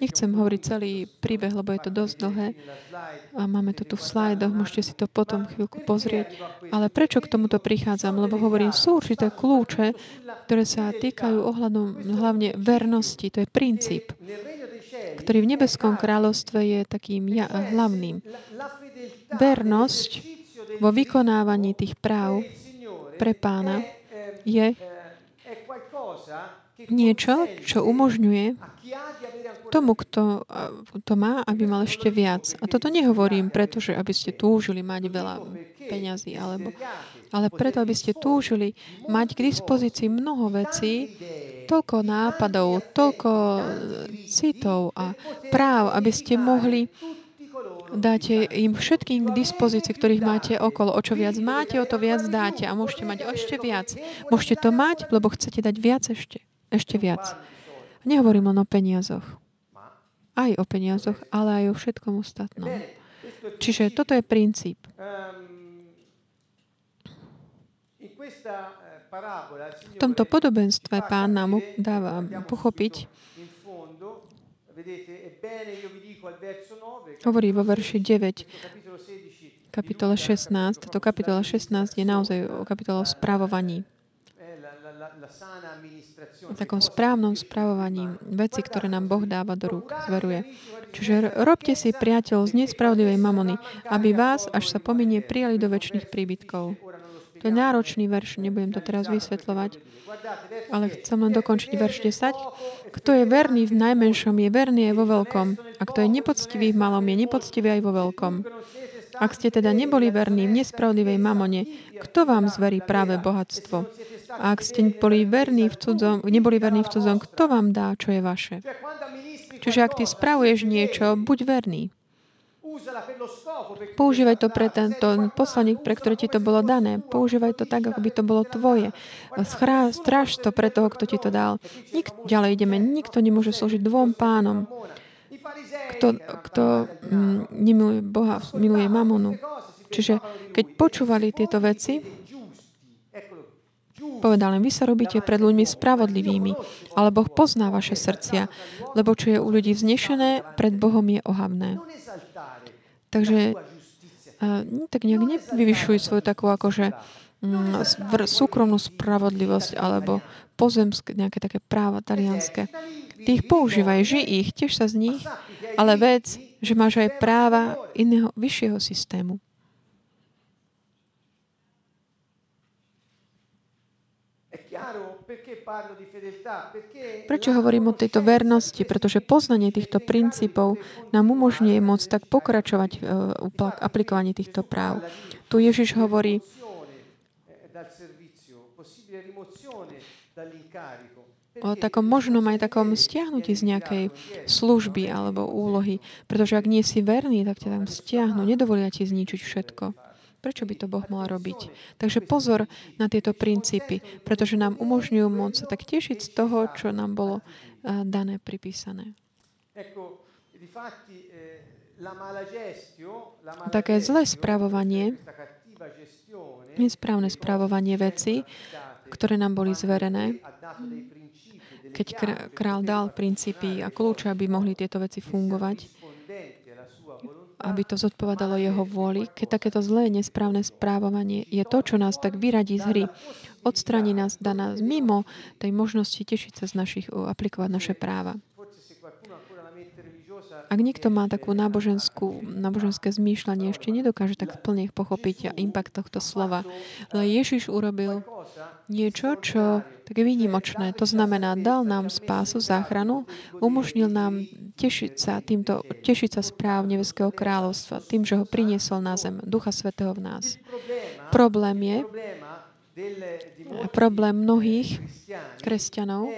Nechcem hovoriť celý príbeh, lebo je to dosť dlhé. A máme to tu v slajdoch, môžete si to potom chvíľku pozrieť. Ale prečo k tomuto prichádzam? Lebo hovorím, sú určité kľúče, ktoré sa týkajú ohľadom hlavne vernosti. To je princíp, ktorý v nebeskom kráľovstve je takým ja, hlavným. Vernosť vo vykonávaní tých práv pre pána je niečo, čo umožňuje tomu, kto to má, aby mal ešte viac. A toto nehovorím preto, že aby ste túžili mať veľa peňazí, alebo, ale preto, aby ste túžili mať k dispozícii mnoho vecí, toľko nápadov, toľko citov a práv, aby ste mohli Dáte im všetkým k dispozícii, ktorých máte okolo. O čo viac máte, o to viac dáte. A môžete mať ešte viac. Môžete to mať, lebo chcete dať viac ešte. Ešte viac. Nehovorím len o peniazoch. Aj o peniazoch, ale aj o všetkom ostatnom. Čiže toto je princíp. V tomto podobenstve pán nám dáva pochopiť, hovorí vo verši 9, kapitole 16. Toto kapitola 16 je naozaj o kapitole o správovaní. O takom správnom správovaní veci, ktoré nám Boh dáva do rúk, zveruje. Čiže robte si priateľ z nespravdivej mamony, aby vás, až sa pominie, prijali do väčšných príbytkov. To je náročný verš, nebudem to teraz vysvetľovať, ale chcem len dokončiť verš 10. Kto je verný v najmenšom, je verný aj vo veľkom. A kto je nepoctivý v malom, je nepoctivý aj vo veľkom. Ak ste teda neboli verní v nespravdivej mamone, kto vám zverí práve bohatstvo? A ak ste boli verní v cudzom, neboli verní v cudzom, kto vám dá, čo je vaše? Čiže ak ty spravuješ niečo, buď verný. Používaj to pre tento poslaník, pre ktorý ti to bolo dané. Používaj to tak, ako by to bolo tvoje. Stráž to pre toho, kto ti to dal. Nik, ďalej ideme. Nikto nemôže slúžiť dvom pánom. Kto, kto mm, nemiluje Boha, miluje mamonu. Čiže keď počúvali tieto veci, povedal vy sa robíte pred ľuďmi spravodlivými, ale Boh pozná vaše srdcia, lebo čo je u ľudí vznešené, pred Bohom je ohavné. Takže uh, tak nejak nevyvyšuj svoju takú akože um, súkromnú spravodlivosť alebo pozemské, nejaké také práva talianské. Ty ich používaj, ži ich, tiež sa z nich, ale vec, že máš aj práva iného, vyššieho systému. Prečo hovorím o tejto vernosti? Pretože poznanie týchto princípov nám umožňuje môcť tak pokračovať v e, aplikovaní týchto práv. Tu Ježiš hovorí, o takom možnom aj takom stiahnutí z nejakej služby alebo úlohy. Pretože ak nie si verný, tak ťa tam stiahnu. Nedovolia ti zničiť všetko. Prečo by to Boh mal robiť? Takže pozor na tieto princípy, pretože nám umožňujú môcť sa tak tešiť z toho, čo nám bolo eh, dané, pripísané. Také zlé správovanie, nesprávne správovanie veci, ktoré nám boli zverené, keď král dal princípy a kľúče, aby mohli tieto veci fungovať, aby to zodpovedalo jeho vôli, keď takéto zlé, nesprávne správovanie je to, čo nás tak vyradí z hry, odstraní nás, dá nás mimo tej možnosti tešiť sa z našich, aplikovať naše práva. Ak niekto má takú náboženskú, náboženské zmýšľanie, ešte nedokáže tak plne pochopiť a impact tohto slova. Ale Ježiš urobil niečo, čo také výnimočné. To znamená, dal nám spásu, záchranu, umožnil nám tešiť sa týmto, tešiť sa správ Nebeského kráľovstva, tým, že ho priniesol na zem, Ducha Svetého v nás. Problém je, problém mnohých kresťanov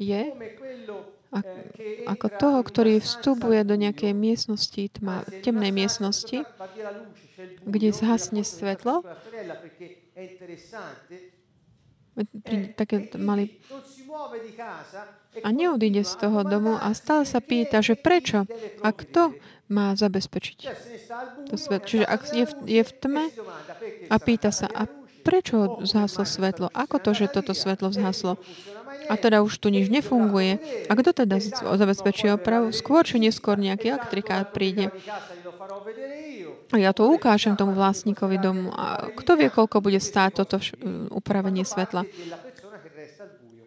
je, ako toho, ktorý vstupuje do nejakej miestnosti, tma, temnej miestnosti, kde zhasne svetlo, také mali a neodíde z toho domu a stále sa pýta, že prečo a kto má zabezpečiť to svetlo. Čiže ak je v, je v tme a pýta sa, a prečo zhaslo svetlo? Ako to, že toto svetlo zhaslo? A teda už tu nič nefunguje. A kto teda zabezpečí opravu? Skôr či neskôr nejaký elektrikár príde. A ja to ukážem tomu vlastníkovi domu. A kto vie, koľko bude stáť toto upravenie svetla?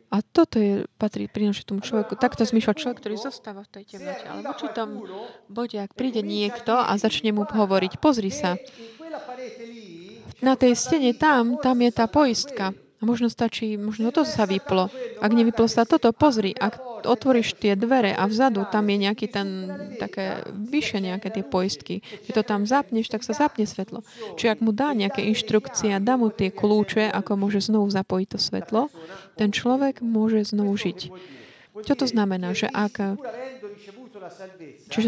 A toto je, patrí, prináša tomu človeku. Takto zmýšľa človek, ktorý zostáva v tej temnote. Ale v určitom bode, ak príde niekto a začne mu hovoriť, pozri sa, na tej stene tam, tam je tá poistka. A možno stačí, možno to sa vyplo. Ak nevyplo sa toto, pozri, ak otvoríš tie dvere a vzadu tam je nejaký ten, také vyššie nejaké tie poistky. Keď to tam zapneš, tak sa zapne svetlo. Čiže ak mu dá nejaké inštrukcie dá mu tie kľúče, ako môže znovu zapojiť to svetlo, ten človek môže znovu žiť. Čo to znamená? Že ak Čiže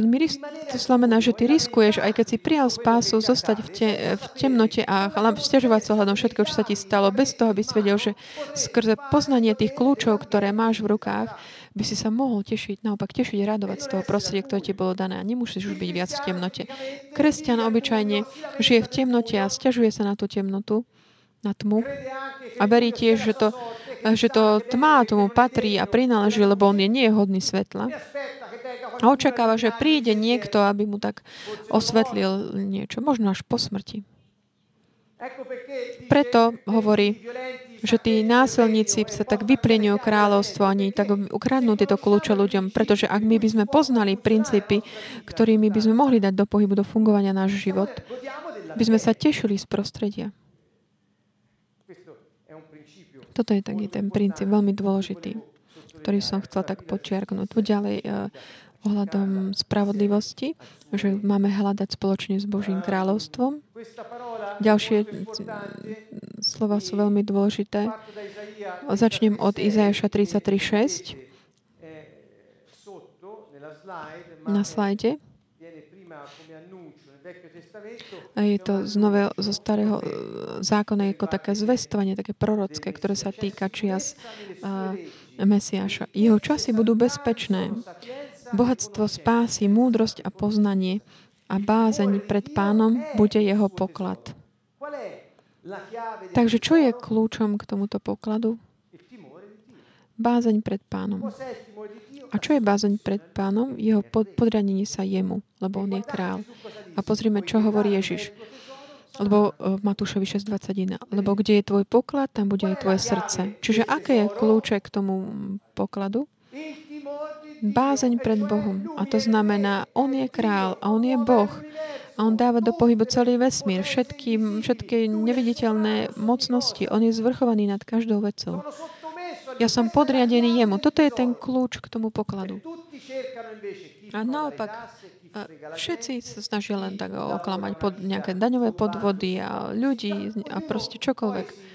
to znamená, že ty riskuješ, aj keď si prijal spásu, zostať v, te, v temnote a stiažovať sa hľadom všetko, čo sa ti stalo, bez toho, aby si vedel, že skrze poznanie tých kľúčov, ktoré máš v rukách, by si sa mohol tešiť, naopak tešiť, radovať z toho prostredia, ktoré ti bolo dané. A nemusíš už byť viac v temnote. Kresťan obyčajne žije v temnote a stiažuje sa na tú temnotu, na tmu a verí tiež, že to, že to tma tomu patrí a prináleží, lebo on je nehodný svetla. A očakáva, že príde niekto, aby mu tak osvetlil niečo, možno až po smrti. Preto hovorí, že tí násilníci sa tak vyplieňujú kráľovstvo, oni tak ukradnú tieto kľúče ľuďom, pretože ak my by sme poznali princípy, ktorými by sme mohli dať do pohybu, do fungovania náš život, by sme sa tešili z prostredia. Toto je taký ten princíp veľmi dôležitý, ktorý som chcela tak počiarknúť. Ďalej uh, ohľadom spravodlivosti, že máme hľadať spoločne s Božím kráľovstvom. Ďalšie slova sú veľmi dôležité. Začnem od Izajaša 33.6 na slajde. A je to znové zo starého e, zákona ako také zvestovanie, také prorocké, ktoré sa týka čias uh, Mesiáša. Jeho časy budú bezpečné. Bohatstvo spásy, múdrosť a poznanie a bázeň pred pánom bude jeho poklad. Takže čo je kľúčom k tomuto pokladu? Bázeň pred pánom. A čo je bázeň pred pánom? Jeho podriadenie sa jemu, lebo on je král. A pozrime, čo hovorí Ježiš. Lebo v Matúšovi 6.21. Lebo kde je tvoj poklad, tam bude aj tvoje srdce. Čiže aké je kľúče k tomu pokladu? Bázeň pred Bohom. A to znamená, On je král a On je Boh. A On dáva do pohybu celý vesmír, všetky, všetky neviditeľné mocnosti. On je zvrchovaný nad každou vecou. Ja som podriadený jemu. Toto je ten kľúč k tomu pokladu. A naopak, všetci sa snažia len tak oklamať pod nejaké daňové podvody a ľudí a proste čokoľvek.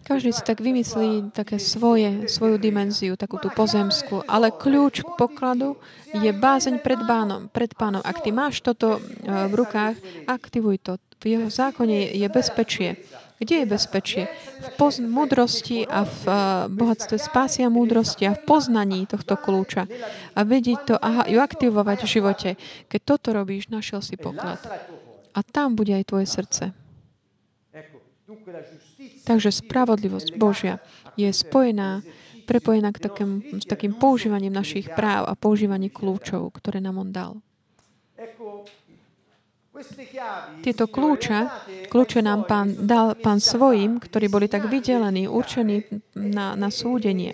Každý si tak vymyslí také svoje, svoju dimenziu, takú tú pozemskú. Ale kľúč k pokladu je bázeň pred pánom. Pred pánom. Ak ty máš toto e, v rukách, aktivuj to. V jeho zákone je bezpečie. Kde je bezpečie? V poz- múdrosti a v uh, bohatstve spásia múdrosti a v poznaní tohto kľúča. A vedieť to a ju aktivovať v živote. Keď toto robíš, našiel si poklad. A tam bude aj tvoje srdce. Takže spravodlivosť Božia je spojená, prepojená k takým, s takým používaním našich práv a používaním kľúčov, ktoré nám On dal. Tieto kľúče, kľúče nám pán, dal pán svojim, ktorí boli tak vydelení, určení na, na súdenie,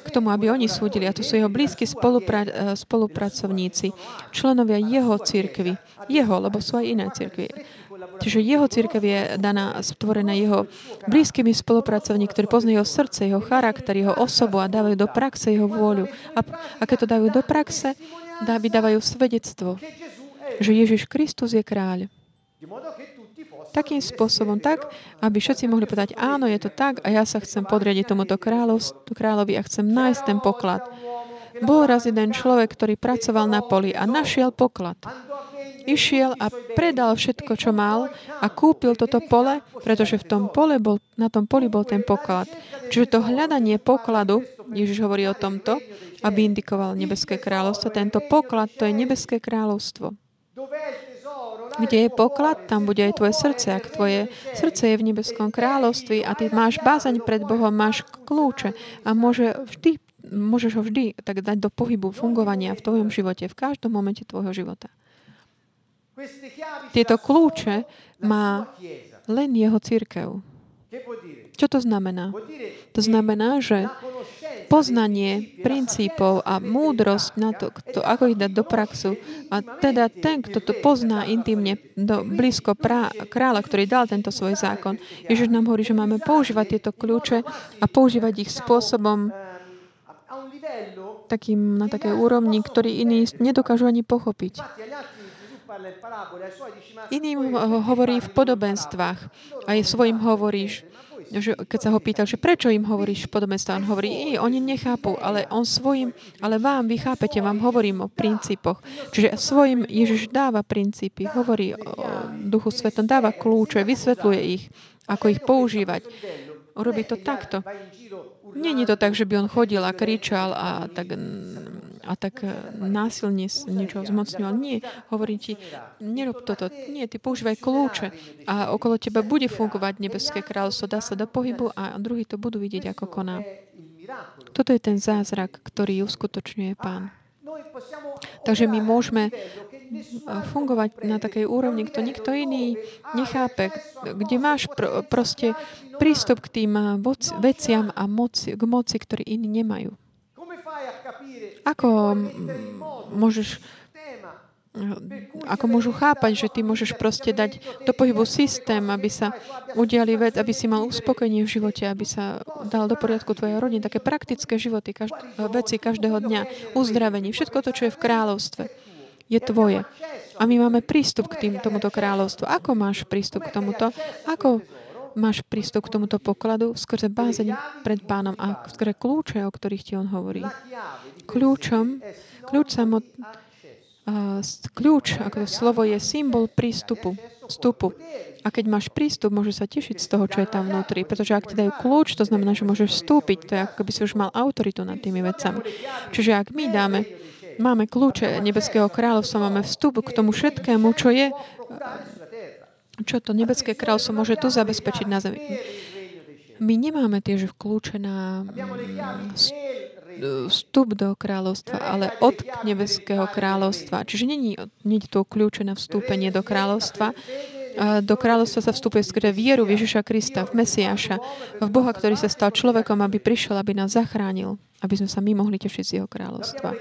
k tomu, aby oni súdili. A to sú jeho blízki spolupra, spolupracovníci, členovia jeho církvy. Jeho, lebo sú aj iné církvy. Čiže jeho církev je daná, stvorená jeho blízkymi spolupracovníkmi, ktorí poznajú jeho srdce, jeho charakter, jeho osobu a dávajú do praxe jeho vôľu. A, a keď to dajú do praxe, dávajú svedectvo že Ježiš Kristus je kráľ. Takým spôsobom, tak, aby všetci mohli povedať, áno, je to tak a ja sa chcem podriadiť tomuto kráľovi a chcem nájsť ten poklad. Bol raz jeden človek, ktorý pracoval na poli a našiel poklad. Išiel a predal všetko, čo mal a kúpil toto pole, pretože v tom pole bol, na tom poli bol ten poklad. Čiže to hľadanie pokladu, Ježiš hovorí o tomto, aby indikoval nebeské kráľovstvo. Tento poklad, to je nebeské kráľovstvo. Kde je poklad, tam bude aj tvoje srdce. Ak tvoje srdce je v nebeskom kráľovství a ty máš bázaň pred Bohom, máš kľúče a môže vždy, môžeš ho vždy tak dať do pohybu fungovania v tvojom živote, v každom momente tvojho života. Tieto kľúče má len jeho církev. Čo to znamená? To znamená, že poznanie princípov a múdrosť na to, kto, ako ich dať do praxu. A teda ten, kto to pozná intimne do, blízko prá, kráľa, ktorý dal tento svoj zákon. Ježiš nám hovorí, že máme používať tieto kľúče a používať ich spôsobom takým, na takej úrovni, ktorý iní nedokážu ani pochopiť. Iným hovorí v podobenstvách. Aj svojim hovoríš, že keď sa ho pýtal, že prečo im hovoríš podobenstva, on hovorí, oni nechápu, ale on svojim, ale vám, vy chápete, vám hovorím o princípoch. Čiže svojim Ježiš dáva princípy, hovorí o Duchu Svetom, dáva kľúče, vysvetľuje ich, ako ich používať. Urobí to takto. Není to tak, že by on chodil a kričal a tak a tak e, násilne niečo zmocňoval. Nie, hovorí ti, nerob toto. Nie, ty používaj kľúče a okolo teba bude fungovať nebeské kráľovstvo. Dá sa do pohybu a druhý to budú vidieť, ako koná. Toto je ten zázrak, ktorý uskutočňuje Pán. Takže my môžeme fungovať na takej úrovni, kto nikto iný nechápe, kde máš pr- proste prístup k tým veciam a moci, k moci, ktorí iní nemajú. Ako môžeš ako môžu chápať, že ty môžeš proste dať do pohybu systém, aby sa udiali vec, aby si mal uspokojenie v živote, aby sa dal do poriadku tvoja rodina, také praktické životy, každ- veci každého dňa, uzdravenie, všetko to, čo je v kráľovstve, je tvoje. A my máme prístup k tým, tomuto kráľovstvu. Ako máš prístup k tomuto? Ako máš prístup k tomuto pokladu skrze bázeň pred pánom a skrze kľúče, o ktorých ti on hovorí. Kľúčom, kľúč samot, kľúč, ako to slovo je symbol prístupu, vstupu. A keď máš prístup, môžeš sa tešiť z toho, čo je tam vnútri. Pretože ak ti dajú kľúč, to znamená, že môžeš vstúpiť. To je ako keby si už mal autoritu nad tými vecami. Čiže ak my dáme, máme kľúče Nebeského kráľovstva, máme vstup k tomu všetkému, čo je čo to nebeské kráľstvo môže tu zabezpečiť na zemi. My nemáme tiež kľúče na vstup do kráľovstva, ale od nebeského kráľovstva. Čiže není, nie to kľúče na vstúpenie do kráľovstva. Do kráľovstva sa vstupuje skrze vieru Ježiša Krista, v Mesiáša, v Boha, ktorý sa stal človekom, aby prišiel, aby nás zachránil, aby sme sa my mohli tešiť z jeho kráľovstva.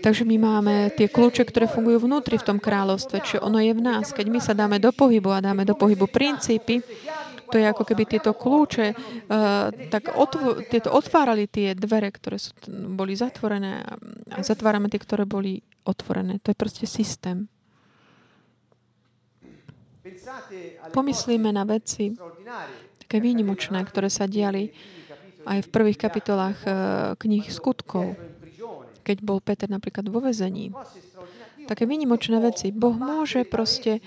Takže my máme tie kľúče, ktoré fungujú vnútri v tom kráľovstve, čiže ono je v nás. Keď my sa dáme do pohybu a dáme do pohybu princípy, to je ako keby tieto kľúče uh, tak otv- tieto otvárali tie dvere, ktoré sú, boli zatvorené a zatvárame tie, ktoré boli otvorené. To je proste systém. Pomyslíme na veci také výnimočné, ktoré sa diali aj v prvých kapitolách uh, knih skutkov keď bol Peter napríklad vo vezení. Také výnimočné veci. Boh môže proste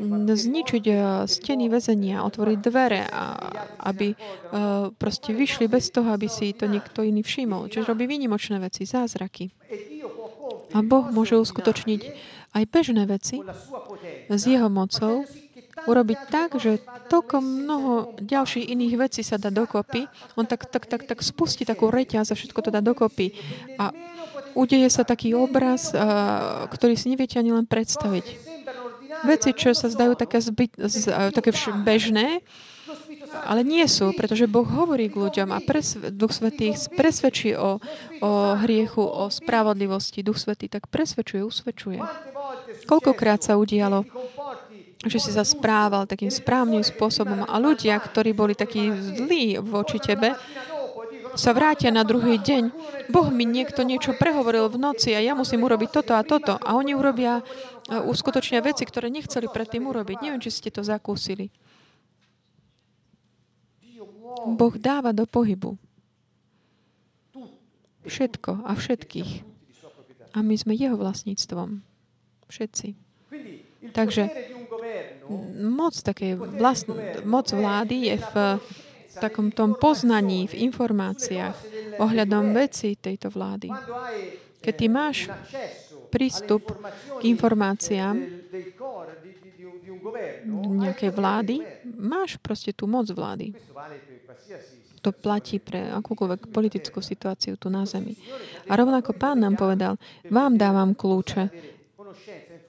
zničiť eh, steny väzenia, otvoriť dvere, a, aby uh, proste vyšli bez toho, aby si to niekto iný všimol. Čiže robí výnimočné veci, zázraky. A Boh môže uskutočniť aj bežné veci s jeho mocou, urobiť tak, že toľko mnoho ďalších iných vecí sa dá dokopy. On tak, tak, tak, tak spustí takú reťaz a všetko to dá dokopy. A udeje sa taký obraz, a, ktorý si neviete ani len predstaviť. Veci, čo sa zdajú také, zbyt, z, také vš- bežné, ale nie sú, pretože Boh hovorí k ľuďom a presv- Duch Svetý presvedčí o, o hriechu, o spravodlivosti. Duch Svetý tak presvedčuje, usvedčuje. Koľkokrát sa udialo, že si sa správal takým správnym spôsobom a ľudia, ktorí boli takí zlí voči tebe, sa vrátia na druhý deň. Boh mi niekto niečo prehovoril v noci a ja musím urobiť toto a toto. A oni urobia, e, uskutočnia veci, ktoré nechceli predtým urobiť. Neviem, či ste to zakúsili. Boh dáva do pohybu. Všetko a všetkých. A my sme jeho vlastníctvom. Všetci. Takže moc, také vlast, moc vlády je v takom tom poznaní, v informáciách ohľadom veci tejto vlády. Keď ty máš prístup k informáciám nejakej vlády, máš proste tú moc vlády. To platí pre akúkoľvek politickú situáciu tu na Zemi. A rovnako pán nám povedal, vám dávam kľúče,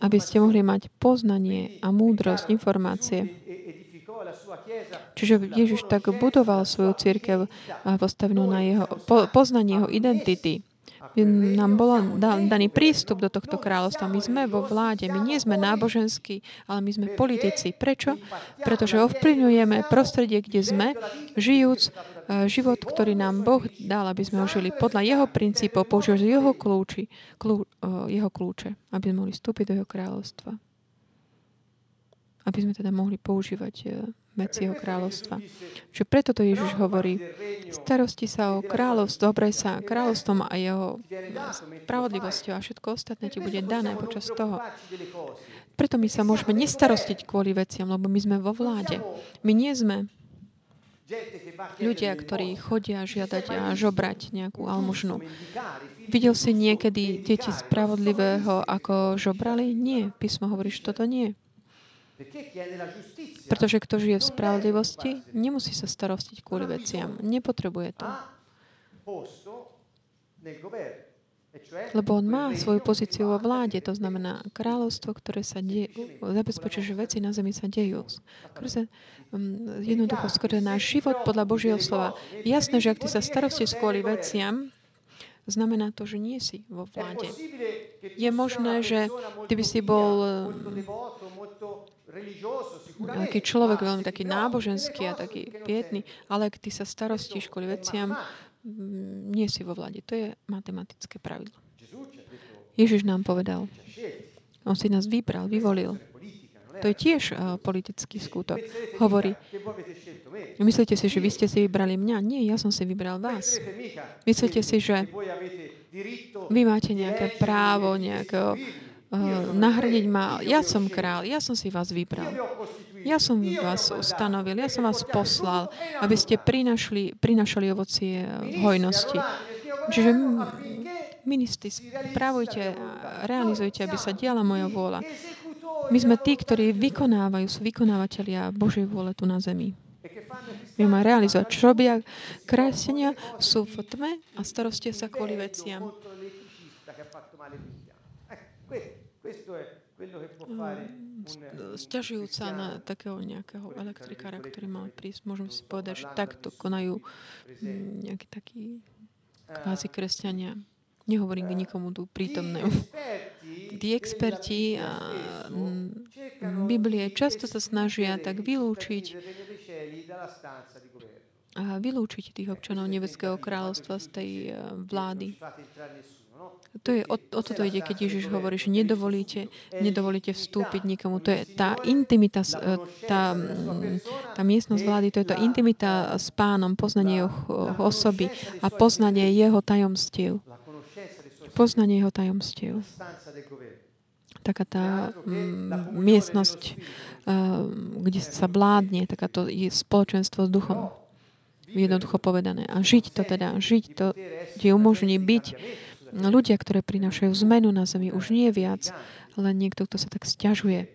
aby ste mohli mať poznanie a múdrosť, informácie. Čiže Ježiš tak budoval svoju církev postavenú na jeho, po, poznanie jeho identity. Nám bol daný prístup do tohto kráľovstva. My sme vo vláde, my nie sme náboženskí, ale my sme politici. Prečo? Pretože ovplyvňujeme prostredie, kde sme, žijúc život, ktorý nám Boh dal, aby sme ho žili podľa jeho princípov, používať jeho, kľúči, kľú, jeho kľúče, aby sme mohli vstúpiť do jeho kráľovstva. Aby sme teda mohli používať e, veci jeho kráľovstva. Čiže preto to Ježiš hovorí, starosti sa o kráľovstvo, dobre sa kráľovstvom a jeho spravodlivosťou a všetko ostatné ti bude dané počas toho. Preto my sa môžeme nestarostiť kvôli veciam, lebo my sme vo vláde. My nie sme ľudia, ktorí chodia žiadať a žobrať nejakú almužnu. Videl si niekedy deti spravodlivého, ako žobrali? Nie. Písmo hovorí, že toto nie. Pretože kto žije v spravodlivosti, nemusí sa starostiť kvôli veciam. Nepotrebuje to. Lebo on má svoju pozíciu vo vláde, to znamená kráľovstvo, ktoré sa deje, zabezpečuje, že veci na zemi sa dejú. Skrze, um, jednoducho skrze náš život podľa Božieho slova. Jasné, že ak ty sa starosti kvôli veciam, znamená to, že nie si vo vláde. Je možné, že ty by si bol taký človek veľmi taký náboženský a taký pietný, ale ak ty sa starostíš kvôli veciam, Mm, nie si vo vlade. To je matematické pravidlo. Ježiš nám povedal. On si nás vybral, vyvolil. To je tiež uh, politický skutok. Hovorí, myslíte si, že vy ste si vybrali mňa? Nie, ja som si vybral vás. Myslíte si, že vy máte nejaké právo, nejakého uh, nahradiť ma. Ja som král, ja som si vás vybral. Ja som vás ustanovil, ja som vás poslal, aby ste prinašli, prinašali ovocie v hojnosti. Čiže ministri, spravujte, realizujte, aby sa diala moja vôľa. My sme tí, ktorí vykonávajú, sú vykonávateľia Božej vôle tu na zemi. Máme realizovať. Čo robia kresenia? Sú v tme a starostia sa kvôli veciam. Sťažujúca na takého nejakého elektrikára, ktorý mal prísť. Môžeme si povedať, že takto konajú mm, nejakí takí kvázi kresťania. Nehovorím k nikomu tu prítomnému. Tí experti a Biblie často sa snažia tak vylúčiť a vylúčiť tých občanov Nebeského kráľovstva z tej eh, vlády. To je, o, o toto ide, keď Ježiš hovorí, že nedovolíte, nedovolíte vstúpiť nikomu. To je tá intimita, e, tá, tá miestnosť vlády, to je tá intimita s pánom, poznanie jeho osoby a poznanie jeho tajomstiev. Poznanie jeho tajomstiev. Taká tá mm, miestnosť, uh, kde sa vládne, takáto je spoločenstvo s duchom. Jednoducho povedané. A žiť to teda, žiť to ti umožní byť ľudia, ktoré prinášajú zmenu na zemi, už nie viac len niekto, kto sa tak stiažuje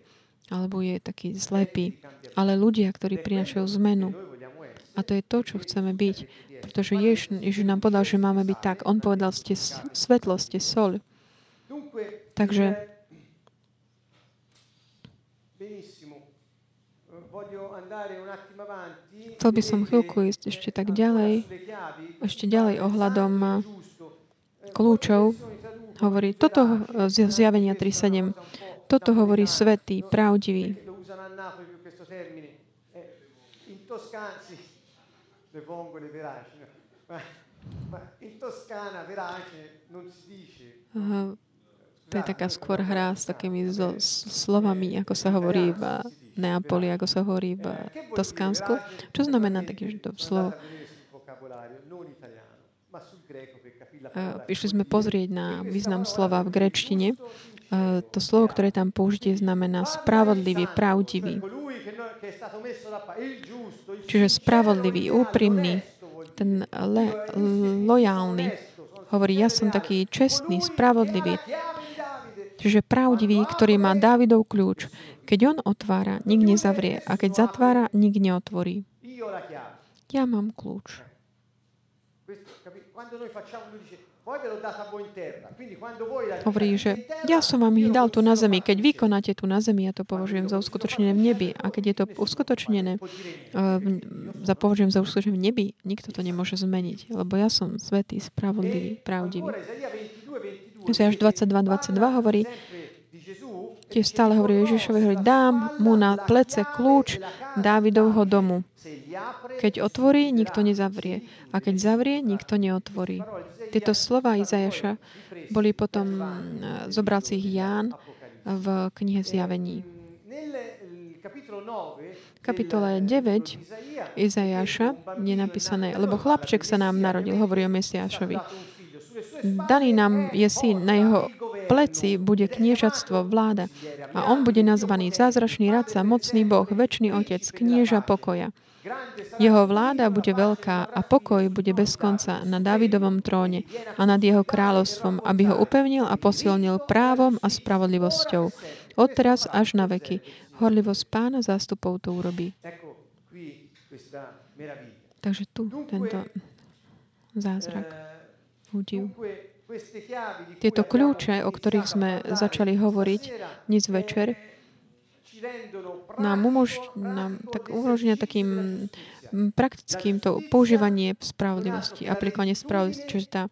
alebo je taký slepý, ale ľudia, ktorí prinášajú zmenu. A to je to, čo chceme byť. Pretože Ježiš, Ježiš nám povedal, že máme byť tak. On povedal, ste svetlo, ste sol. Takže chcel by som chvíľku ísť ešte tak ďalej, ešte ďalej ohľadom kľúčov hovorí, toto z zjavenia 3.7, toto hovorí svetý, pravdivý. To je taká skôr hra s takými zo, slovami, ako sa hovorí v Neapoli, ako sa hovorí v Toskánsku. Čo znamená to slovo? išli sme pozrieť na význam slova v grečtine. To slovo, ktoré tam použitie, znamená spravodlivý, pravdivý. Čiže spravodlivý, úprimný, ten le, lojálny. Hovorí, ja som taký čestný, spravodlivý. Čiže pravdivý, ktorý má Dávidov kľúč. Keď on otvára, nik nezavrie. A keď zatvára, nik neotvorí. Ja mám kľúč. Hovorí, že ja som vám ich dal tu na zemi. Keď vykonáte tu na zemi, ja to považujem za uskutočnené v nebi. A keď je to uskutočnené, uh, za považujem za uskutočnené v nebi, nikto to nemôže zmeniť. Lebo ja som svetý, spravodlivý, pravdivý. až 22.22 hovorí, tiež stále hovorí Ježišovi, hovorí, dám mu na plece kľúč Dávidovho domu. Keď otvorí, nikto nezavrie. A keď zavrie, nikto neotvorí. Tieto slova Izajaša boli potom, zobral si ich Ján v knihe Zjavení. V kapitole 9 Izajaša je napísané, lebo chlapček sa nám narodil, hovorí o Mesiášovi. Daný nám je syn, na jeho pleci bude kniežatstvo vláda a on bude nazvaný zázračný radca, mocný Boh, väčší otec, knieža pokoja. Jeho vláda bude veľká a pokoj bude bez konca na Davidovom tróne a nad jeho kráľovstvom, aby ho upevnil a posilnil právom a spravodlivosťou. Odteraz až na veky. Horlivosť pána zástupov to urobí. Takže tu tento zázrak, údiv. Tieto kľúče, o ktorých sme začali hovoriť dnes večer, nám, umož, nám tak umožňuje takým praktickým to používanie spravodlivosti, aplikovanie spravodlivosti. Čiže tá uh,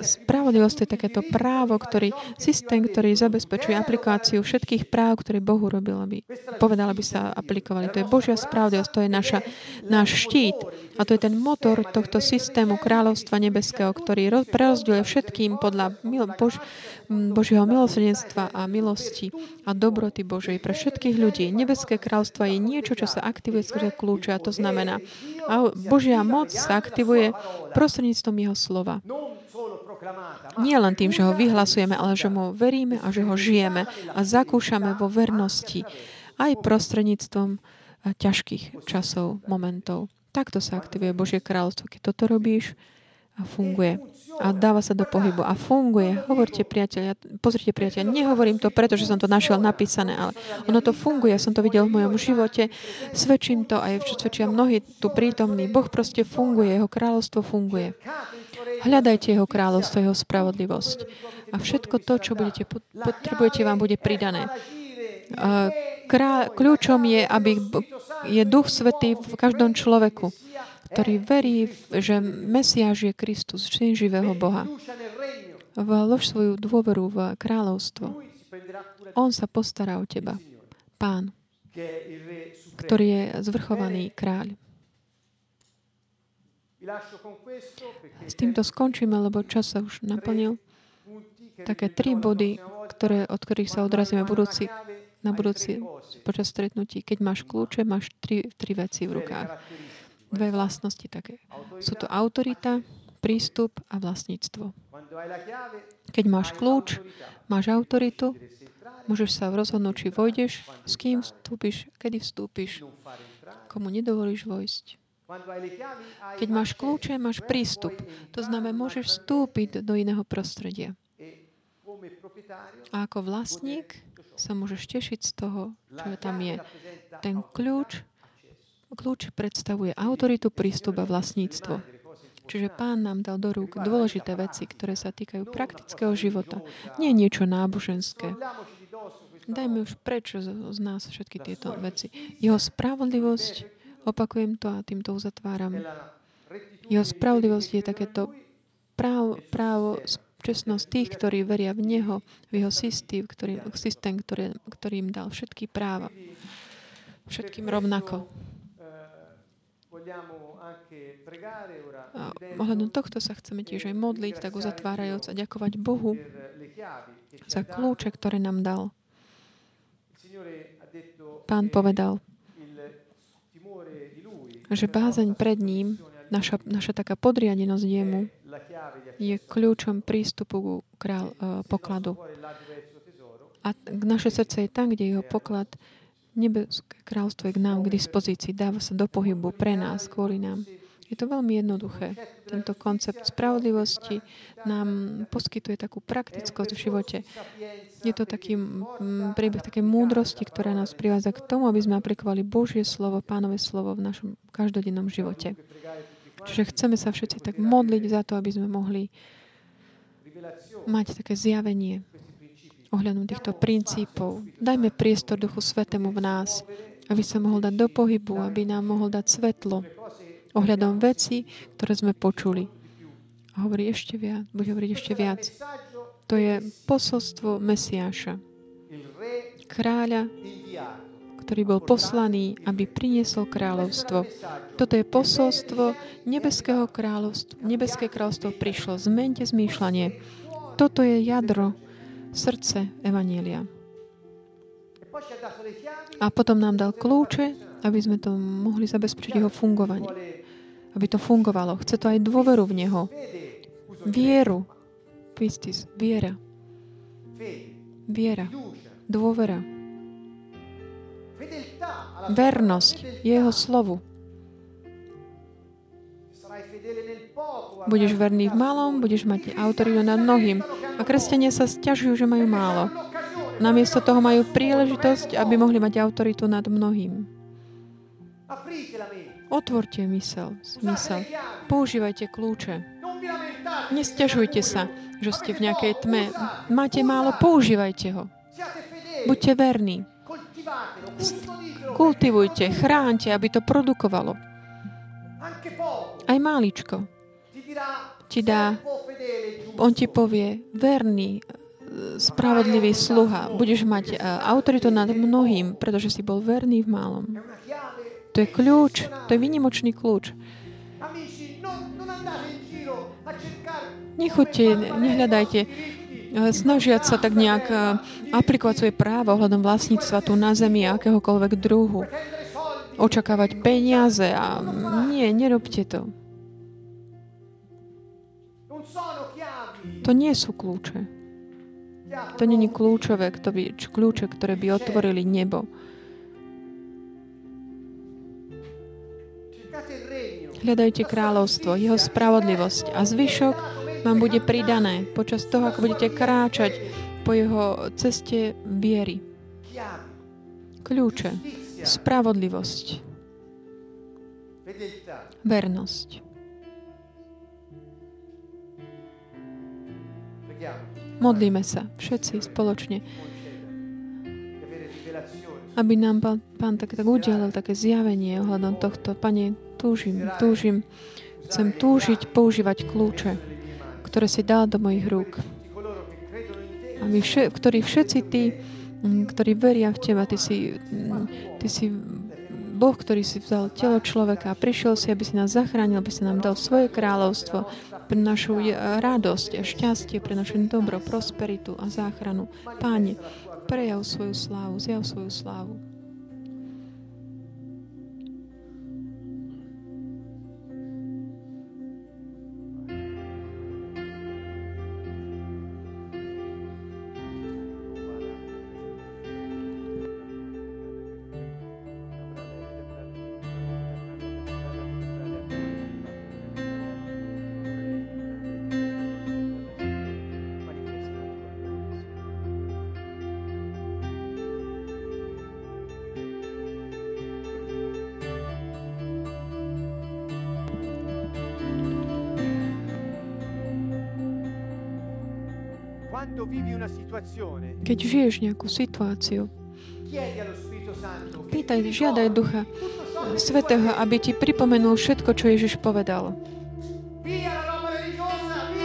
spravodlivosť je takéto právo, ktorý, systém, ktorý zabezpečuje aplikáciu všetkých práv, ktoré Boh urobil, aby povedal, aby sa aplikovali. To je Božia spravodlivosť, to je naša, náš štít. A to je ten motor tohto systému kráľovstva nebeského, ktorý prerozdeľuje všetkým podľa mil, Bož, Božieho milosrdenstva a milosti a dobroty Božej pre všetkých ľudí. Nebeské kráľstvo je niečo, čo sa aktivuje skrze kľúč kľúče. A to znamená, Božia moc sa aktivuje prostredníctvom Jeho slova. Nie len tým, že ho vyhlasujeme, ale že mu veríme a že ho žijeme a zakúšame vo vernosti aj prostredníctvom eh, ťažkých časov, momentov. Takto sa aktivuje Božie kráľovstvo. Keď toto robíš, a funguje. A dáva sa do pohybu. A funguje. Hovorte, priateľ, pozrite, priateľ, nehovorím to preto, že som to našiel napísané, ale ono to funguje. Som to videl v mojom živote. Svedčím to aj čo svedčia mnohí tu prítomní. Boh proste funguje. Jeho kráľovstvo funguje. Hľadajte jeho kráľovstvo, jeho spravodlivosť. A všetko to, čo budete potrebujete, vám bude pridané. Krá, kľúčom je, aby je Duch Svetý v každom človeku ktorý verí, že Mesiáš je Kristus, syn živého Boha. Vlož svoju dôveru v kráľovstvo. On sa postará o teba. Pán, ktorý je zvrchovaný kráľ. S týmto skončíme, lebo čas sa už naplnil. Také tri body, ktoré, od ktorých sa odrazíme budúci, na budúci počas stretnutí. Keď máš kľúče, máš tri, tri veci v rukách dve vlastnosti také. Sú to autorita, prístup a vlastníctvo. Keď máš kľúč, máš autoritu, môžeš sa rozhodnúť, či vojdeš, s kým vstúpiš, kedy vstúpiš, komu nedovolíš vojsť. Keď máš kľúče, máš prístup. To znamená, môžeš vstúpiť do iného prostredia. A ako vlastník sa môžeš tešiť z toho, čo tam je. Ten kľúč Kľúč predstavuje autoritu, prístup a vlastníctvo. Čiže pán nám dal do rúk dôležité veci, ktoré sa týkajú praktického života. Nie niečo náboženské. Dajme už preč z nás všetky tieto veci. Jeho spravodlivosť, opakujem to a týmto uzatváram. Jeho spravodlivosť je takéto právo, právo čestnosť tých, ktorí veria v Neho, v Jeho systém, ktorý, systém, ktorý, ktorý im dal všetky práva. Všetkým rovnako. Ohľadom tohto sa chceme tiež aj modliť, tak uzatvárajúc a ďakovať Bohu za kľúče, ktoré nám dal. Pán povedal, že bázeň pred ním, naša, naša taká podriadenosť jemu, je kľúčom prístupu ku král, uh, pokladu. A naše srdce je tam, kde jeho poklad Nebeské kráľstvo je k nám k dispozícii, dáva sa do pohybu pre nás, kvôli nám. Je to veľmi jednoduché. Tento koncept spravodlivosti nám poskytuje takú praktickosť v živote. Je to taký príbeh také múdrosti, ktorá nás privádza k tomu, aby sme aplikovali Božie slovo, Pánové slovo v našom každodennom živote. Čiže chceme sa všetci tak modliť za to, aby sme mohli mať také zjavenie ohľadom týchto princípov. Dajme priestor Duchu Svetému v nás, aby sa mohol dať do pohybu, aby nám mohol dať svetlo ohľadom veci, ktoré sme počuli. A hovorí ešte viac, bude hovoriť ešte viac. To je posolstvo Mesiáša, kráľa, ktorý bol poslaný, aby priniesol kráľovstvo. Toto je posolstvo nebeského kráľovstva. Nebeské kráľovstvo prišlo. Zmente zmýšľanie. Toto je jadro, srdce Evanielia. A potom nám dal kľúče, aby sme to mohli zabezpečiť jeho fungovanie. Aby to fungovalo. Chce to aj dôveru v Neho. Vieru. Pistis. Viera. Viera. Dôvera vernosť Jeho slovu. Budeš verný v malom, budeš mať autoritu nad mnohým. A kresťania sa stiažujú, že majú málo. Namiesto toho majú príležitosť, aby mohli mať autoritu nad mnohým. Otvorte mysel, mysel. Používajte kľúče. Nestiažujte sa, že ste v nejakej tme. Máte málo, používajte ho. Buďte verní. Kultivujte, chránte, aby to produkovalo. Aj máličko ti dá, on ti povie, verný, spravodlivý sluha. Budeš mať uh, autoritu nad mnohým, pretože si bol verný v malom. To je kľúč, to je vynimočný kľúč. Nechoďte, nehľadajte E, snažiať sa tak nejak e, aplikovať svoje právo ohľadom vlastníctva tu na zemi akéhokoľvek druhu. Očakávať peniaze a nie, nerobte to. To nie sú kľúče. To není kľúčové, kľúče, ktoré by otvorili nebo. Hľadajte kráľovstvo, jeho spravodlivosť a zvyšok vám bude pridané počas toho, ako budete kráčať po jeho ceste viery. Kľúče. Spravodlivosť. Vernosť. Modlíme sa všetci spoločne, aby nám Pán, pán tak, tak udelil také zjavenie ohľadom tohto. Pane, túžim, túžim, chcem túžiť používať kľúče ktoré si dal do mojich rúk. A my vše, ktorí všetci tí, ktorí veria v Teba, Ty si, ty si Boh, ktorý si vzal telo človeka a prišiel si, aby si nás zachránil, aby si nám dal svoje kráľovstvo pre našu radosť a šťastie, pre naše dobro, prosperitu a záchranu. Páne, prejav svoju slávu, zjav svoju slávu. Keď žiješ nejakú situáciu, pýtaj, žiadaj Ducha Svetého, aby ti pripomenul všetko, čo Ježiš povedal.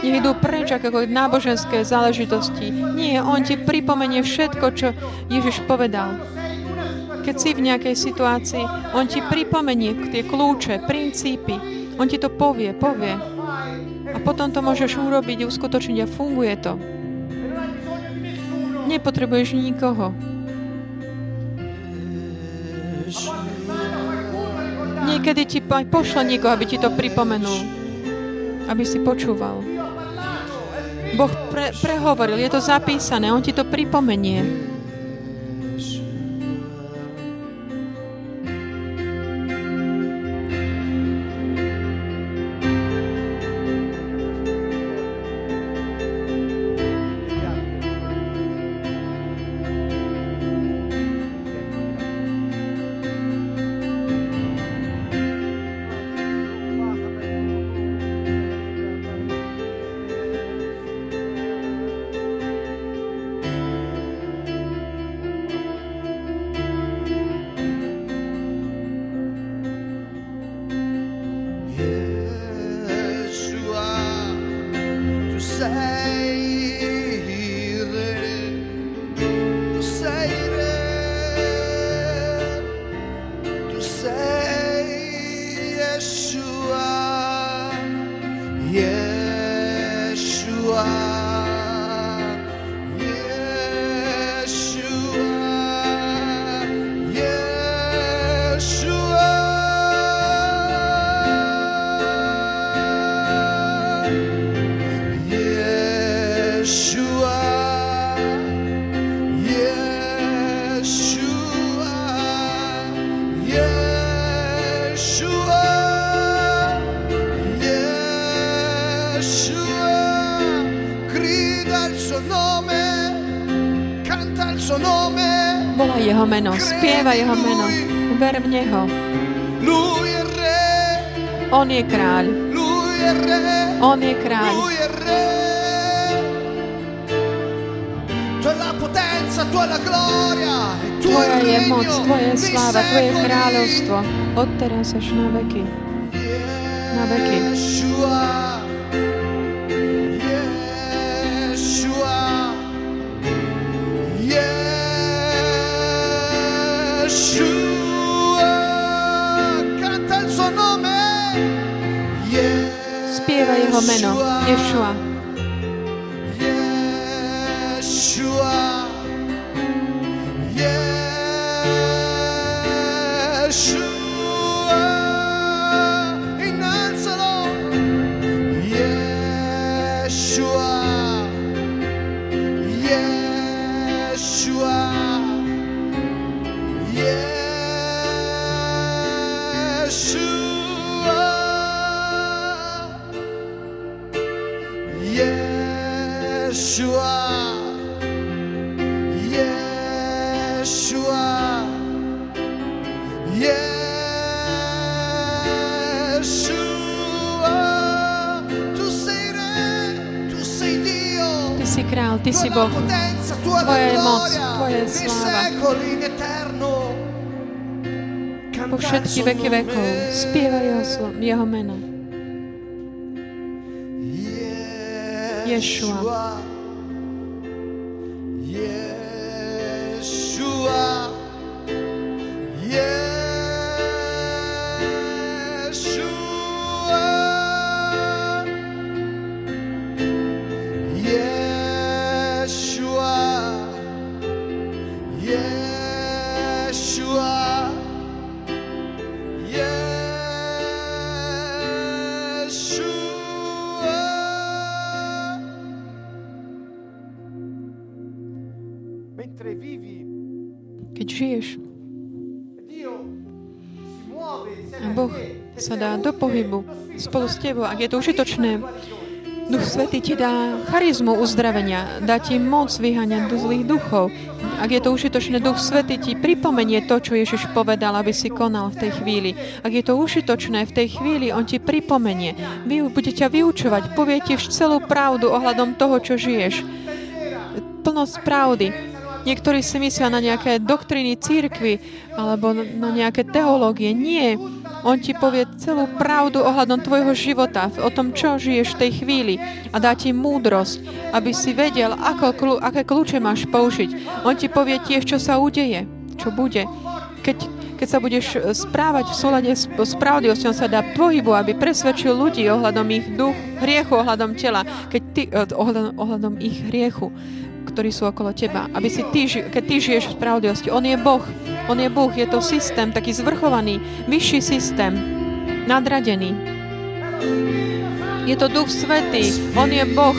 Nech idú preč ako náboženské záležitosti. Nie, On ti pripomenie všetko, čo Ježiš povedal. Keď si v nejakej situácii, On ti pripomenie tie kľúče, princípy. On ti to povie, povie. A potom to môžeš urobiť, uskutočniť a funguje to. Nepotrebuješ nikoho. Niekedy ti pošle niekoho, aby ti to pripomenul. Aby si počúval. Boh pre, prehovoril, je to zapísané, On ti to pripomenie. Jeho meno, spievaj jeho meno, ver v Neho. On je kráľ, On je kráľ. Tvoja je moc, Tvoja je sláva, Tvoje kráľovstvo, od teraz až na veky. na veky. Jeho meno, Ješua. Všetky veky vekov. Spievaj jeho, jeho meno. Yeshua. Sa dá do pohybu spolu s tebou, ak je to užitočné, Duch Svetý ti dá charizmu uzdravenia, dá ti moc vyháňať do zlých duchov. Ak je to užitočné, Duch Svetý ti pripomenie to, čo Ježiš povedal, aby si konal v tej chvíli. Ak je to užitočné, v tej chvíli On ti pripomenie. Vy, bude ťa vyučovať, povie ti celú pravdu ohľadom toho, čo žiješ. Plnosť pravdy. Niektorí si myslia na nejaké doktriny církvy alebo na nejaké teológie. Nie. On ti povie celú pravdu ohľadom tvojho života, o tom, čo žiješ v tej chvíli a dá ti múdrosť, aby si vedel, ako, aké kľúče máš použiť. On ti povie tiež, čo sa udeje, čo bude. Keď, keď sa budeš e, správať v súlade s, s pravdivosťou, sa dá pohybu, aby presvedčil ľudí ohľadom ich duch, hriechu, ohľadom tela, keď ty, e, ohľadom, ohľadom ich hriechu ktorí sú okolo teba. Aby si ty, keď ty žiješ v spravodlivosti. On je Boh. On je Boh. Je to systém, taký zvrchovaný, vyšší systém, nadradený. Je to Duch Svetý. On je Boh.